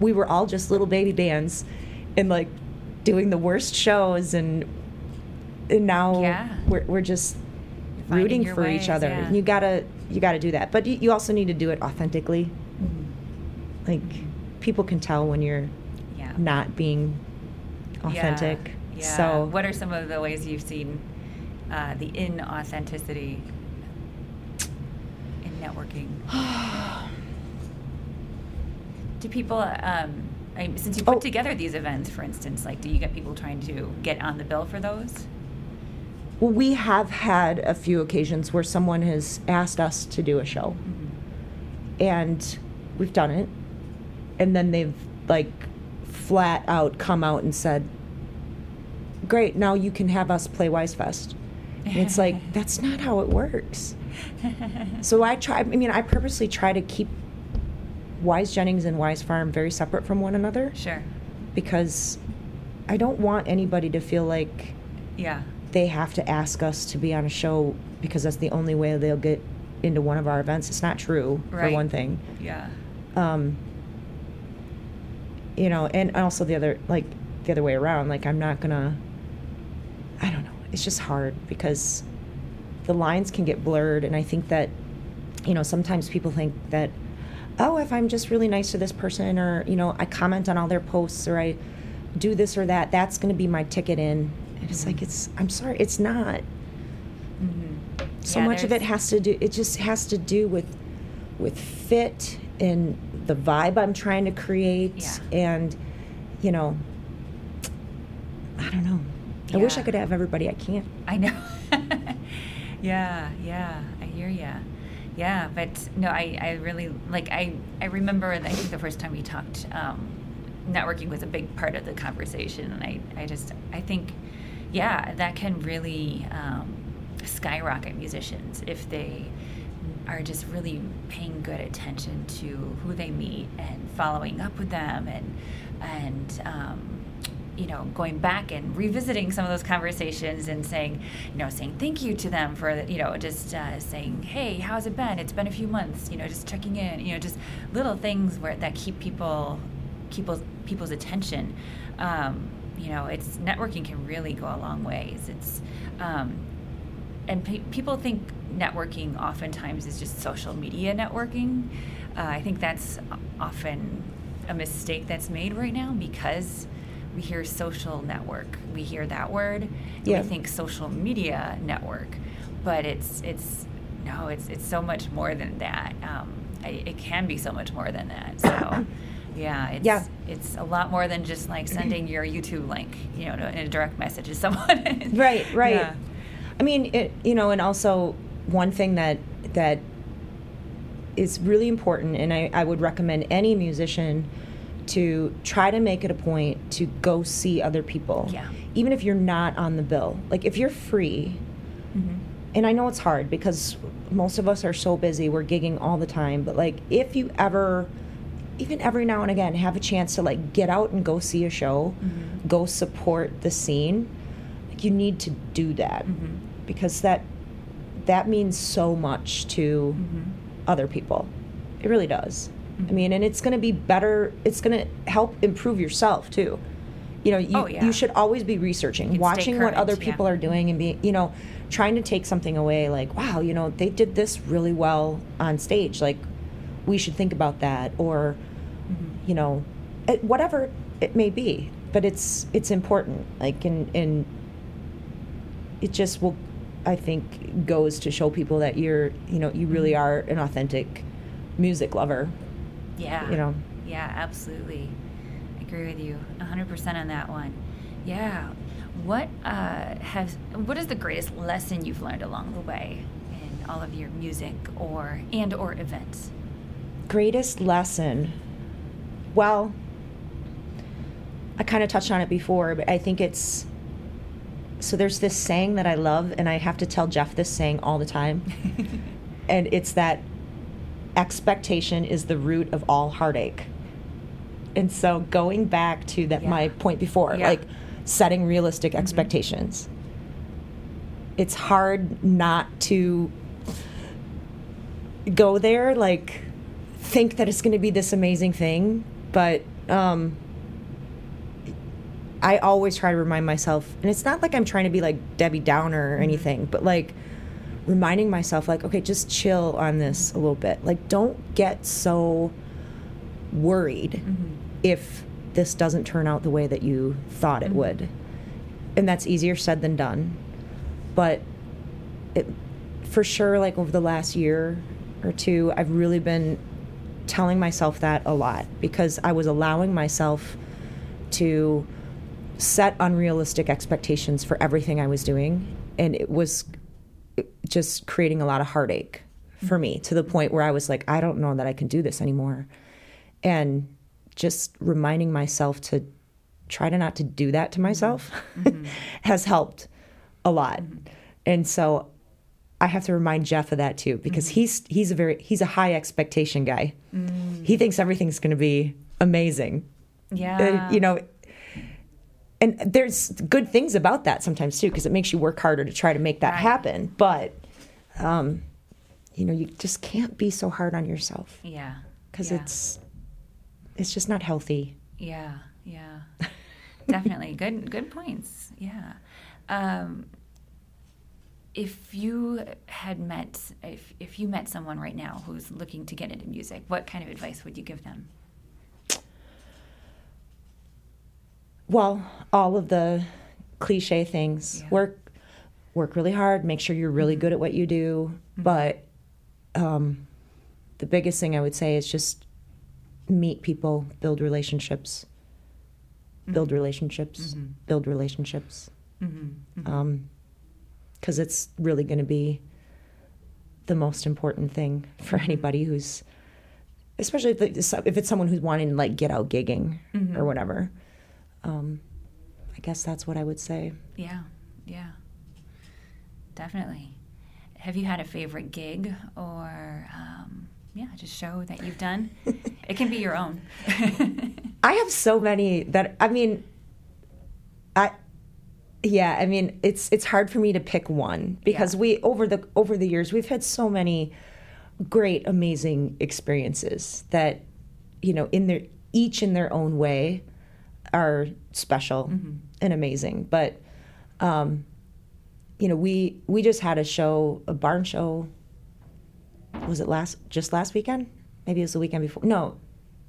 we were all just little baby bands and like doing the worst shows and and now
Yeah.
we're, we're just
Finding
rooting for each other
yeah.
you gotta you gotta do that but you, you also need to do it authentically like people can tell when you're
Yeah.
not being authentic
Yeah. yeah.
so
what are some of the ways you've seen uh, the inauthenticity in networking? (sighs) do people, um, I, since you put
Oh.
together these events, for instance, like, do you get people trying to get on the bill for those?
Well, we have had a few occasions where someone has asked us to do a show, and we've done it, and then they've like flat out come out and said, "Great, now you can have us play Wise Fest." And it's like (laughs) that's not how it works. So I try. I mean, I purposely try to keep Wise Jennings and Wise Farm very separate from one another
Sure.
because I don't want anybody to feel like
Yeah.
they have to ask us to be on a show because that's the only way they'll get into one of our events. It's not true, for one thing.
Yeah.
Um, you know, and also the other, like, the other way around. Like, I'm not gonna, I don't know. It's just hard because the lines can get blurred. And I think that, you know, sometimes people think that, oh, if I'm just really nice to this person or, you know, I comment on all their posts or I do this or that, that's going to be my ticket in. And it's like, it's, I'm sorry, it's not.
Mm-hmm.
So much of it has to do, it just has to do with, with fit and the vibe I'm trying to create.
Yeah.
And, you know, I don't know. I wish I could have everybody I can't.
I know. (laughs) yeah, yeah, I hear ya. Yeah, but no, I, I really like. I I remember. I think the first time we talked, um, networking was a big part of the conversation, and I I just I think, yeah, that can really um, skyrocket musicians if they are just really paying good attention to who they meet and following up with them and and um, you know going back and revisiting some of those conversations and saying you know saying thank you to them for you know just uh, saying hey how's it been? It's been a few months you know just checking in you know just little things where that keep people people's people's attention. Um, you know it's networking can really go a long ways. It's um, and pe- people think networking oftentimes is just social media networking. Uh, I think that's often a mistake that's made right now because we hear social network, we hear that word, and
Yeah.
we think social media network, but it's it's no, it's it's so much more than that. Um, I, it can be so much more than that. So. (coughs) Yeah, it's
Yeah.
it's a lot more than just like sending (clears throat) your YouTube link, you know, in a direct message to (laughs) someone.
Right, right.
Yeah.
I mean, it, you know, and also one thing that that is really important, and I, I would recommend any musician to try to make it a point to go see other people,
Yeah.
even if you're not on the bill. Like if you're free,
Mhm.
and I know it's hard because most of us are so busy, we're gigging all the time, but like if you ever even every now and again have a chance to like get out and go see a show,
Mhm.
go support the scene, like you need to do that
Mhm.
Because that that means so much to
Mhm.
other people. It really does. I
Mhm.
mean, and it's going to be better. It's going to help improve yourself too. You know, you,
Oh, yeah.
you should always be researching, watching what
current,
other
yeah.
people are doing, and be, you know, trying to take something away. Like, wow, you know, they did this really well on stage. Like, we should think about that, or,
Mm-hmm.
you know, it, whatever it may be. But it's it's important. Like, and and it just will, I think, goes to show people that you're, you know, you really
Mm-hmm.
are an authentic music lover.
Yeah.
You know.
Yeah, absolutely. I agree with you 100% on that one. Yeah. What uh, has what is the greatest lesson you've learned along the way in all of your music or and or events?
greatest lesson well i kind of touched on it before but i think it's so there's this saying that i love and i have to tell jeff this saying all the time. (laughs) And it's that expectation is the root of all heartache. And so going back to that my point before
Yeah.
like setting realistic expectations. It's hard not to go there like think that it's going to be this amazing thing but um i always try to remind myself and it's not like i'm trying to be like debbie downer or mm-hmm. anything but like reminding myself like okay just chill on this a little bit. Like don't get so worried mm-hmm. if this doesn't turn out the way that you thought it mm-hmm. would. And that's easier said than done but it, for sure like over the last year or two i've really been telling myself that a lot because i was allowing myself to set unrealistic expectations for everything i was doing and it was just creating a lot of heartache for me to the point where i was like i don't know that i can do this anymore and just reminding myself to try to not to do that to myself mm-hmm. (laughs) has helped a lot. Mm-hmm. And so I have to remind Jeff of that too because mm-hmm. he's he's a very he's a high expectation guy. He mm. thinks everything's going to be amazing.
Yeah.
Uh, you know and there's good things about that sometimes too because it makes you work harder to try to make that
Right.
happen, but um you know, you just can't be so hard on yourself
Yeah.
because
yeah.
it's it's just not healthy.
Yeah, yeah, definitely. Good, good points. Yeah. Um, if you had met, if if you met someone right now who's looking to get into music, what kind of advice would you give them?
Well, all of the cliche things.
Yeah.
Work work really hard, make sure you're really mm-hmm. good at what you do, mm-hmm. but um, the biggest thing I would say is just meet people, build relationships. Build relationships, build relationships.
Mm-hmm.
Because um, it's really going to be the most important thing for anybody who's, especially if it's, if it's someone who's wanting to like get out gigging or whatever. Um, I guess that's what I would say.
Yeah, yeah, definitely. Have you had a favorite gig or um, yeah, just show that you've done? (laughs) it can be your own.
I have so many that I mean, I yeah, I mean it's it's hard for me to pick one because
Yeah.
we over the over the years we've had so many great amazing experiences that you know in their each in their own way are special and amazing but um you know we we just had a show a barn show was it last just last weekend maybe it was the weekend before no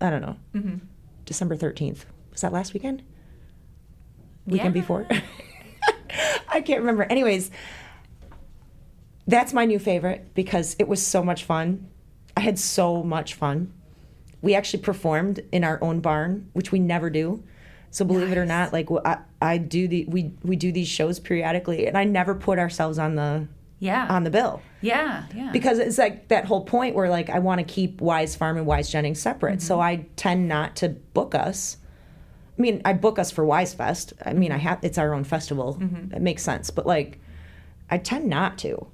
i don't know
Mm-hmm.
December 13th. Was that last weekend? Weekend
Yeah.
before? (laughs) I can't remember. Anyways, that's my new favorite because it was so much fun. I had so much fun. We actually performed in our own barn, which we never do. So believe it or not, like I, I do the we we do these shows periodically, and I never put ourselves on the
Yeah.
on the bill
yeah, yeah.
because it's like that whole point where like I want to keep Wise Farm and Wise Jennings separate. So mm-hmm. I tend not to book us. I mean, I book us for Wise Fest. I mean, I mm-hmm. have it's our own festival. Mm-hmm. It makes sense, but like I tend not to.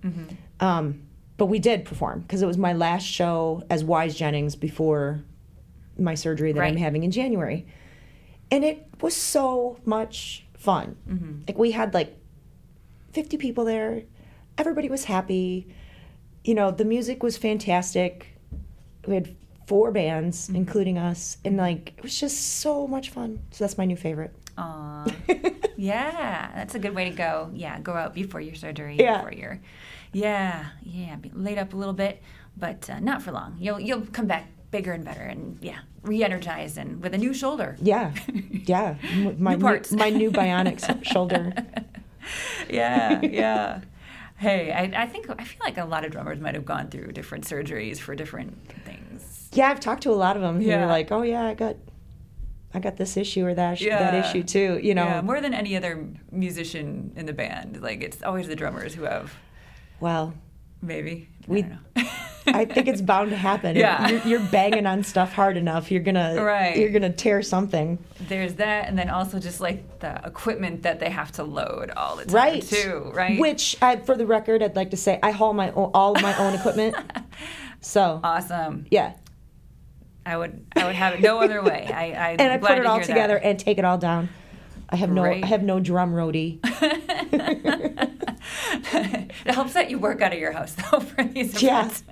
Um, but we did perform because it was my last show as Wise Jennings before my surgery that I'm having in January, and it was so much fun. Like we had like 50 people there. Everybody was happy. You know, the music was fantastic. We had four bands, including us, and like it was just so much fun. So that's my new favorite.
Aw. (laughs) yeah, that's a good way to go. Yeah, go out before your surgery.
Yeah.
Before your, yeah, yeah, be laid up a little bit, but uh, not for long. You'll you'll come back bigger and better, and yeah, re-energized and with a new shoulder.
Yeah, (laughs) yeah. My
New parts.
my new bionic (laughs) shoulder.
yeah, (laughs) yeah. Hey, I, I think I feel like a lot of drummers might have gone through different surgeries for different things.
Yeah, I've talked to a lot of them. who
Yeah.
are like, oh yeah, I got, I got this issue or that sh- that issue too. You know.
yeah, more than any other musician in the band. Like it's always the drummers who have
well,
maybe.
We-
I don't know.
I think it's (laughs) bound to happen.
Yeah.
You're, you're banging on stuff hard enough, you're gonna
Right.
you're gonna tear something.
There's that, and then also just like the equipment that they have to load all the time
Right.
too, right?
Which, I, for the record, I'd like to say I haul my own, all my own equipment. (laughs) So
awesome.
yeah,
I would I would have it no other way. I, I
and I put it all
hear that.
together and take it all down. I have no. I have no drum roadie. (laughs)
it helps that you work out of your house though for these
Yeah.
events.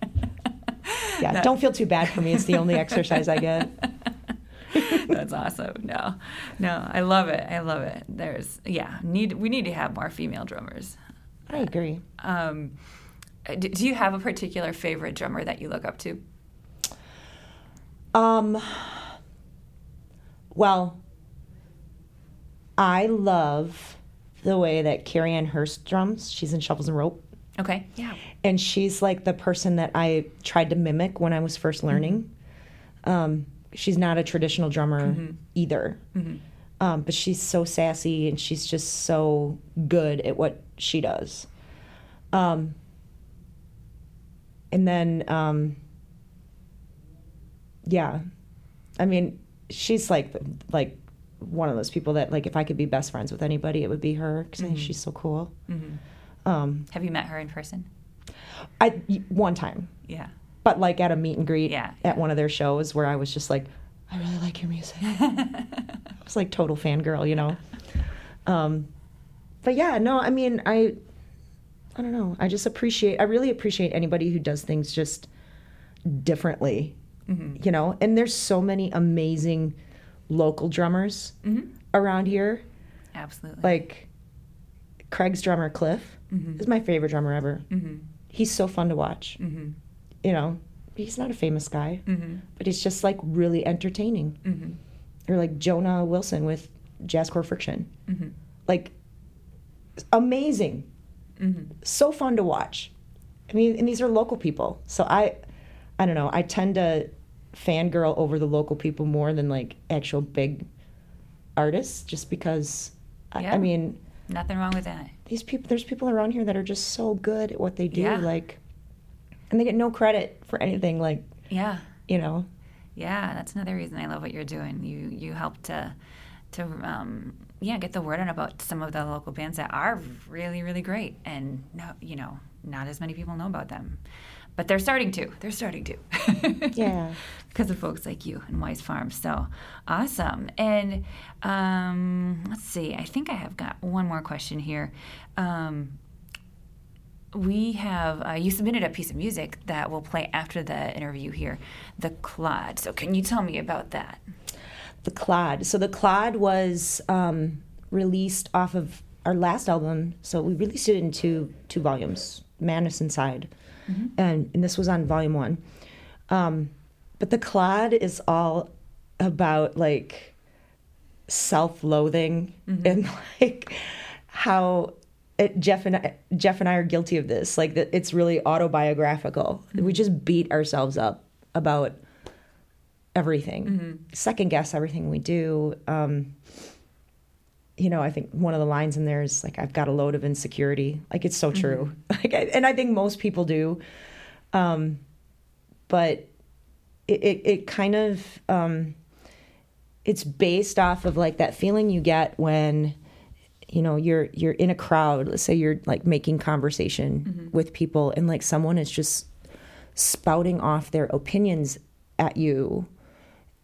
Yeah,
No.
don't feel too bad for me. It's the only exercise I get. (laughs)
That's awesome. No, no, I love it. I love it. There's yeah, need we need to have more female drummers.
I agree.
Um, d- do you have a particular favorite drummer that you look up to?
Um. Well, I love the way that Cary Ann Hearst drums. She's in Shovels and Rope.
Okay. Yeah.
and she's like the person that I tried to mimic when I was first learning. Um, she's not a traditional drummer either, um, but she's so sassy and she's just so good at what she does. Um, and then, um, yeah, I mean, she's like like one of those people that like if I could be best friends with anybody, it would be her because I think she's so cool. Um,
Have you met her in person?
I one time,
Yeah.
but like at a meet and greet
Yeah,
at one of their shows where I was just like, I really like your music. (laughs) I was like total fangirl, you know. Um, but yeah, no, I mean, I, I don't know. I just appreciate. I really appreciate anybody who does things just differently,
Mm-hmm.
you know. And there's so many amazing local drummers
Mm-hmm.
around here.
Absolutely.
Like Craig's drummer Cliff is my favorite drummer ever.
mm-hmm.
He's so fun to watch.
Mm-hmm.
You know, he's not a famous guy,
Mm-hmm.
but he's just like really entertaining.
Mm-hmm.
Or like Jonah Wilson with Jazzcore Friction.
Mm-hmm.
Like amazing.
Mm-hmm.
So fun to watch. I mean, and these are local people. So I I don't know, I tend to fangirl over the local people more than like actual big artists just because I,
Yeah.
I mean,
Nothing wrong with that.
these people there's people around here that are just so good at what they do
Yeah.
like and they get no credit for anything like
Yeah.
you know
Yeah, that's another reason I love what you're doing. You you help to to um, yeah get the word out about some of the local bands that are really really great, and no, you know not as many people know about them, but they're starting to. They're starting to. (laughs)
Yeah.
because of folks like you and Wise Farms. So awesome. And um, let's see. I think I have got one more question here. Um, we have uh, you submitted a piece of music that will play after the interview here, the Clod. So can you tell me about that?
the clod so the clod was um, released off of our last album so we released it in two two volumes madness inside and, and this was on volume one um, but the clod is all about like self-loathing and like how it, Jeff and I, Jeff and I are guilty of this. Like that, it's really autobiographical. We just beat ourselves up about everything, second guess everything we do. Um, you know, I think one of the lines in there is like, "I've got a load of insecurity." Like it's so true. (laughs) Like, I, and I think most people do. Um, but it, it, it kind of um, it's based off of like that feeling you get when you know you're you're in a crowd let's say you're like making conversation with people and like someone is just spouting off their opinions at you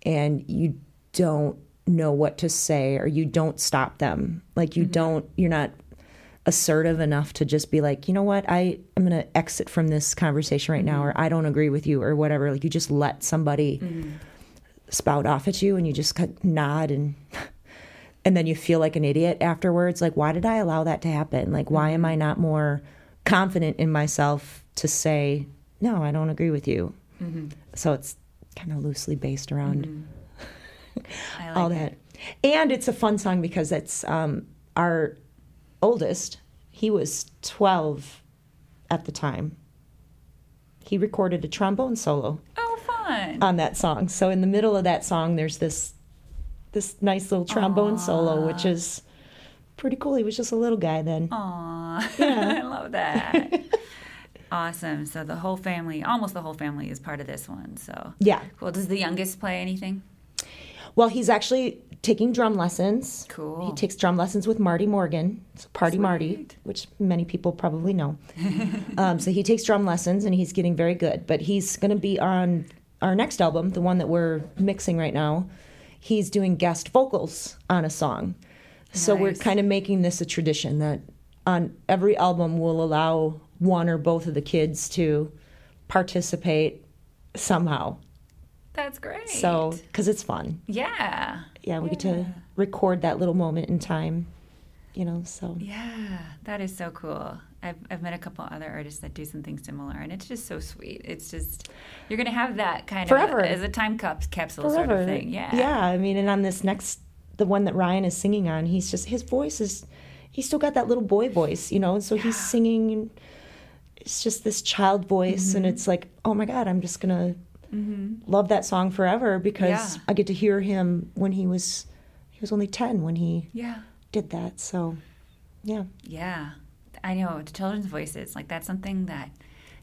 and you don't know what to say or you don't stop them. Like you mm-hmm. don't you're not assertive enough to just be like you know what? I i'm going to exit from this conversation right now mm-hmm. or i don't agree with you or whatever. Like you just let somebody mm-hmm. spout off at you and you just kind of nod and (laughs) and then you feel like an idiot afterwards. Like, why did I allow that to happen? Like, why am I not more confident in myself to say, no, I don't agree with you? So it's kind of loosely based around
I (laughs) like
all
it.
that. And it's a fun song because it's um, our oldest. He was 12 at the time. He recorded a trombone solo
Oh, fun.
on that song. So in the middle of that song, there's this this nice little trombone solo, which is pretty cool. He was just a little guy then.
Aw, (laughs) I love that. awesome. So the whole family, almost the whole family, is part of this one. So
Yeah.
cool. Does the youngest play anything?
Well, he's actually taking drum lessons.
Cool.
He takes drum lessons with Marty Morgan, so Party Marty, which many people probably know. (laughs) um, so he takes drum lessons and he's getting very good. But he's going to be on our next album, the one that we're mixing right now. He's doing guest vocals on a song. So we're kind of making this a tradition that on every album we'll allow one or both of the kids to participate somehow.
That's great.
So, because it's fun
yeah,
yeah, we get to record that little moment in time, you know. So
yeah, that is so cool. I've I've met a couple other artists that do something similar, and it's just so sweet. It's just you're gonna have that kind
Forever.
of as a time cap- capsule sort
forever,
of thing. Yeah,
yeah. I mean, and on this next, the one that Ryan is singing on, he's just his voice is, he's still got that little boy voice, you know. And so he's singing, it's just this child voice,
Mm-hmm.
and it's like, oh my God, I'm just gonna love that song forever because
Yeah.
I get to hear him when he was, he was only ten when he
yeah.
did that. So, yeah.
Yeah, I know. The children's voices, like that's something that,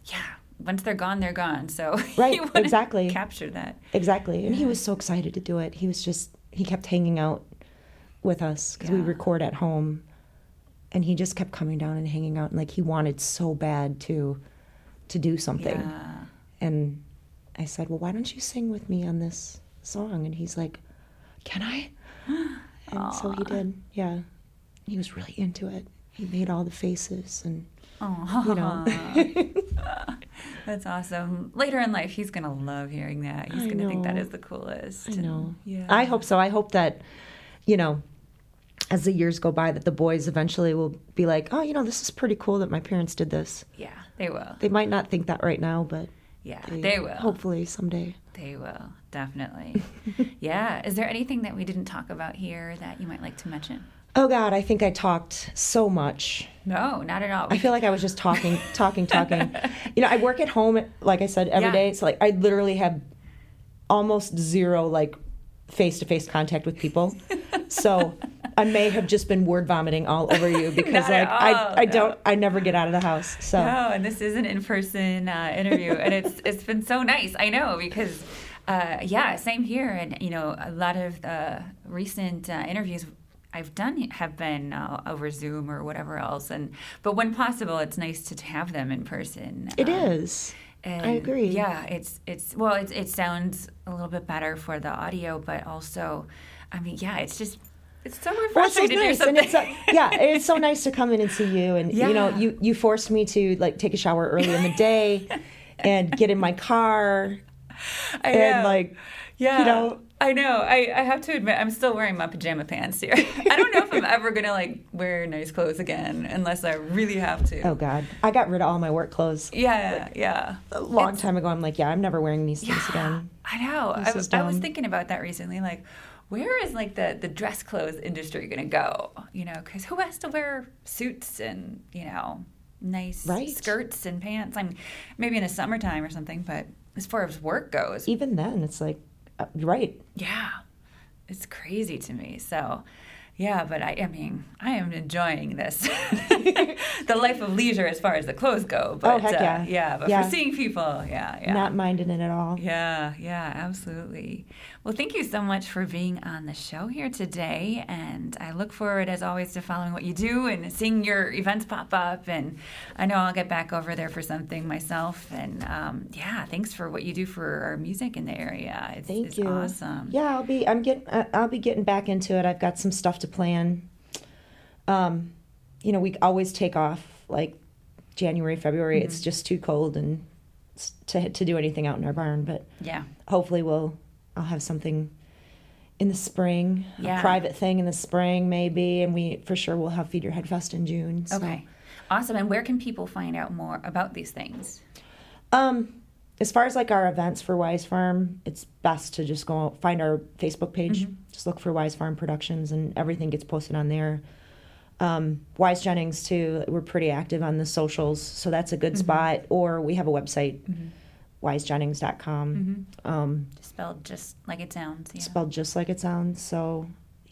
yeah, once they're gone, they're gone. So (laughs)
Right, exactly.
capture that.
Exactly. And he was so excited to do it. He was just, he kept hanging out with us because we record at home. And he just kept coming down and hanging out. And like he wanted so bad to, to do something.
Yeah.
And I said, well, why don't you sing with me on this song? And he's like, can I? (gasps) And so he did. Yeah. He was really into it. He made all the faces and,
Oh,
you know. (laughs)
that's awesome. Later in life, he's gonna love hearing that. He's gonna think that is the coolest.
I
And,
know.
Yeah.
I hope so. I hope that, you know, as the years go by, that the boys eventually will be like, oh, you know, this is pretty cool that my parents did this.
Yeah, they will.
They might not think that right now, but
Yeah,
they,
they will.
Hopefully someday.
They will definitely. (laughs) yeah. Is there anything that we didn't talk about here that you might like to mention?
Oh God, I think I talked so much.
No, not at all.
I feel like I was just talking, (laughs) talking, talking. You know, I work at home, like I said, every
Yeah.
day. So like, I literally have almost zero like face-to-face contact with people. (laughs) so I may have just been word vomiting all over you (laughs) because like
all,
I, I
no.
don't, I never get out of the house. So.
No, and this is an in-person uh, interview, and it's it's been so nice. I know because, uh, yeah, same here. And you know, a lot of the recent uh, interviews I've done have been uh, over Zoom or whatever else. And but when possible, it's nice to have them in person.
It
Um,
is.
and
I agree.
Yeah, it's it's well, it's, it sounds a little bit better for the audio, but also, I mean, yeah, it's just it's so refreshing
Well, it's so nice,
do
and it's so, (laughs) yeah, it's so nice to come in and see you, and you know, you you forced me to like take a shower early in the day, (laughs) and get in my car,
I
and
know.
like,
Yeah.
you know,
I know. I, I have to admit, I'm still wearing my pajama pants here. (laughs) I don't know if I'm ever going to like wear nice clothes again unless I really have to.
oh god, I got rid of all my work clothes
Yeah, yeah.
a long
It's-
time ago. I'm like, yeah, I'm never wearing these things again.
I know. I, was- I was thinking about that recently. Like, where is like the, the dress clothes industry going to go? You know, because who has to wear suits and, you know, nice
Right.
skirts and pants? I mean, maybe in the summertime or something, but as far as work goes,
Even then, it's like, uh, right.
Yeah, it's crazy to me. So, yeah, but I, I mean, I am enjoying this, (laughs) the life of leisure as far as the clothes go. But,
Oh, heck
uh,
yeah.
yeah, but
Yeah.
for seeing people, yeah, yeah.
Not minding it at all.
Yeah, yeah, absolutely. Well, thank you so much for being on the show here today. And I look forward, as always, to following what you do and seeing your events pop up. And I know I'll get back over there for something myself. And um, yeah, thanks for what you do for our music in the area. It's,
Thank
it's
you.
awesome.
Yeah, I'll be. I'm getting. I'll be getting back into it. I've got some stuff to plan. Um, you know, we always take off like January, February. It's
Mm-hmm.
just too cold and to to do anything out in our barn. But
Yeah.
hopefully, we'll. I'll have something
in the spring,
Yeah.
a private thing in the spring maybe, and we for sure will have Feed Your Head Fest in June. so.
Okay. Awesome. And where can people find out more about these things?
Um, as far as like our events for Wise Farm, it's best to just go find our Facebook page. Just look for Wise Farm Productions, and everything gets posted on there. Um, Wise Jennings too. We're pretty active on the socials, so that's a good spot. Or we have a website, wisejennings.com, um,
Spelled just like it sounds. Yeah.
spelled just like it sounds. So,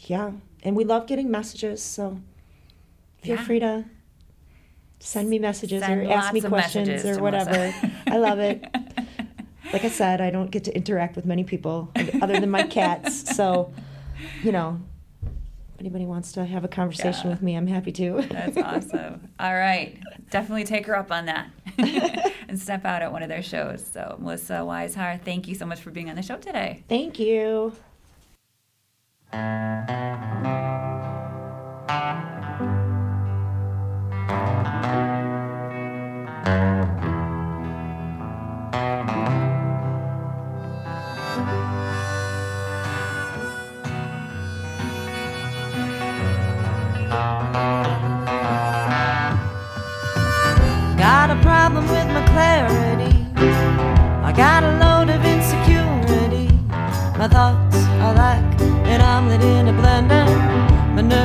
yeah, and we love getting messages. So, feel
Yeah.
free to send me messages
Send
or ask me questions or whatever. I love it. (laughs) Like I said, I don't get to interact with many people other than my cats. So, you know, if anybody wants to have a conversation
Yeah.
with me, I'm happy to.
That's awesome. (laughs) All right. Definitely take her up on that (laughs) and step out at one of their shows. So, Melissa Weishaar, thank you so much for being on the show today.
Thank you.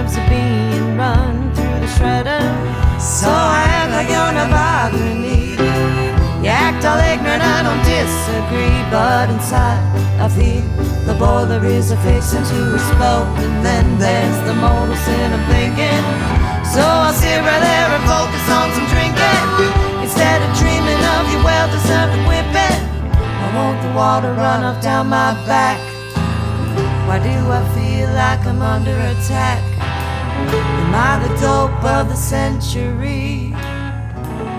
Nerves are being run through the shredder. So act like you're not bothering me. You act all ignorant, I don't disagree. But inside, I feel the boiler is a fixing to explode. And then there's the mortal sin I'm thinking. So I'll sit right there and focus on some drinking. Instead of dreaming of your well deserved whipping. I want the water run off down my back. Why do I feel like I'm under attack? Am I the dope of the century?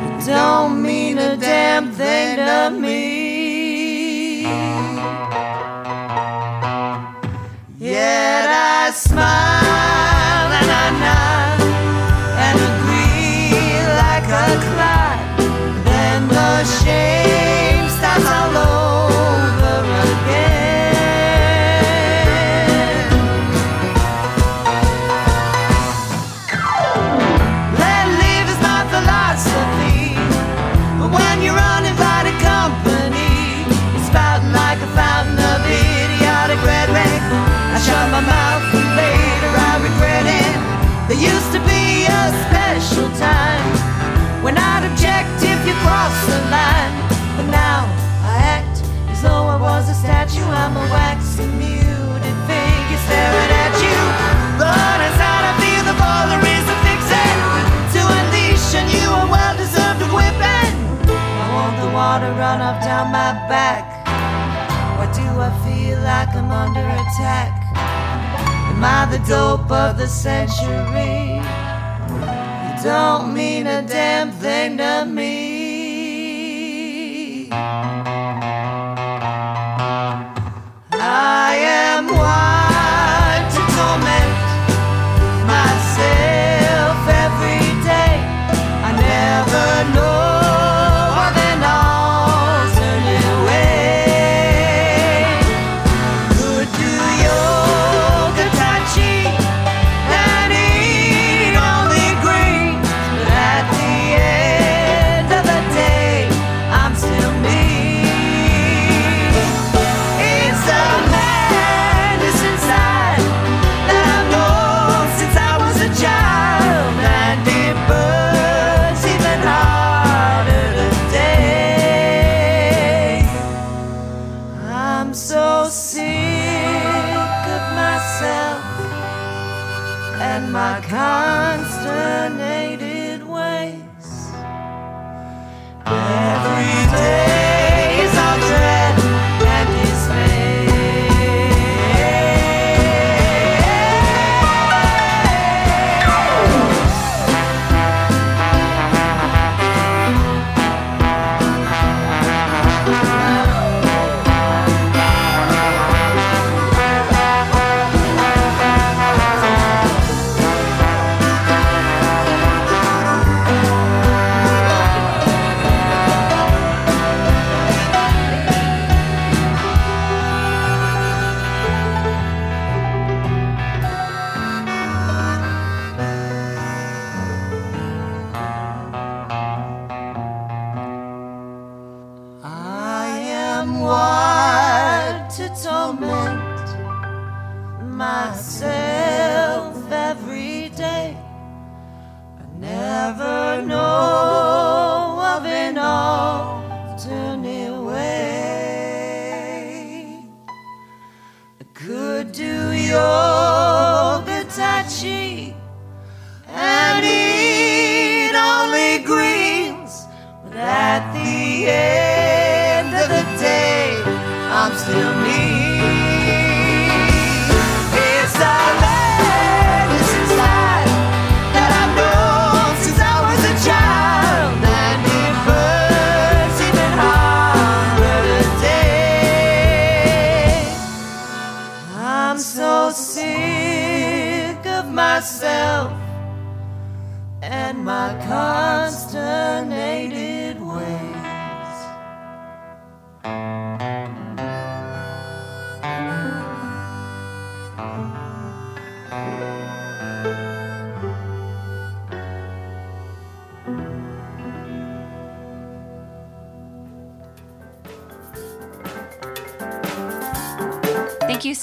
It don't mean a damn thing to me. Yet I smile run up down my back. Why do I feel like I'm under attack? Am I the dope of the century? You don't mean a damn thing to me.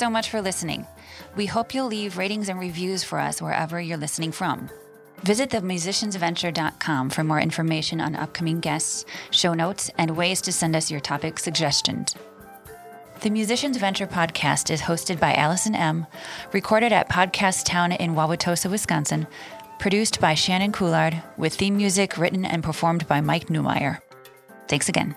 So
much for listening. We hope you'll leave ratings and reviews for us wherever you're listening from. Visit themusiciansventure.com for more information on upcoming guests, show notes, and ways to send us your topic suggestions. The Musicians Venture podcast is hosted by Allison Emm., recorded at Podcast Town in Wauwatosa, Wisconsin, produced by Shannon Coulard, with theme music written and performed by Mike Newmeyer. Thanks again.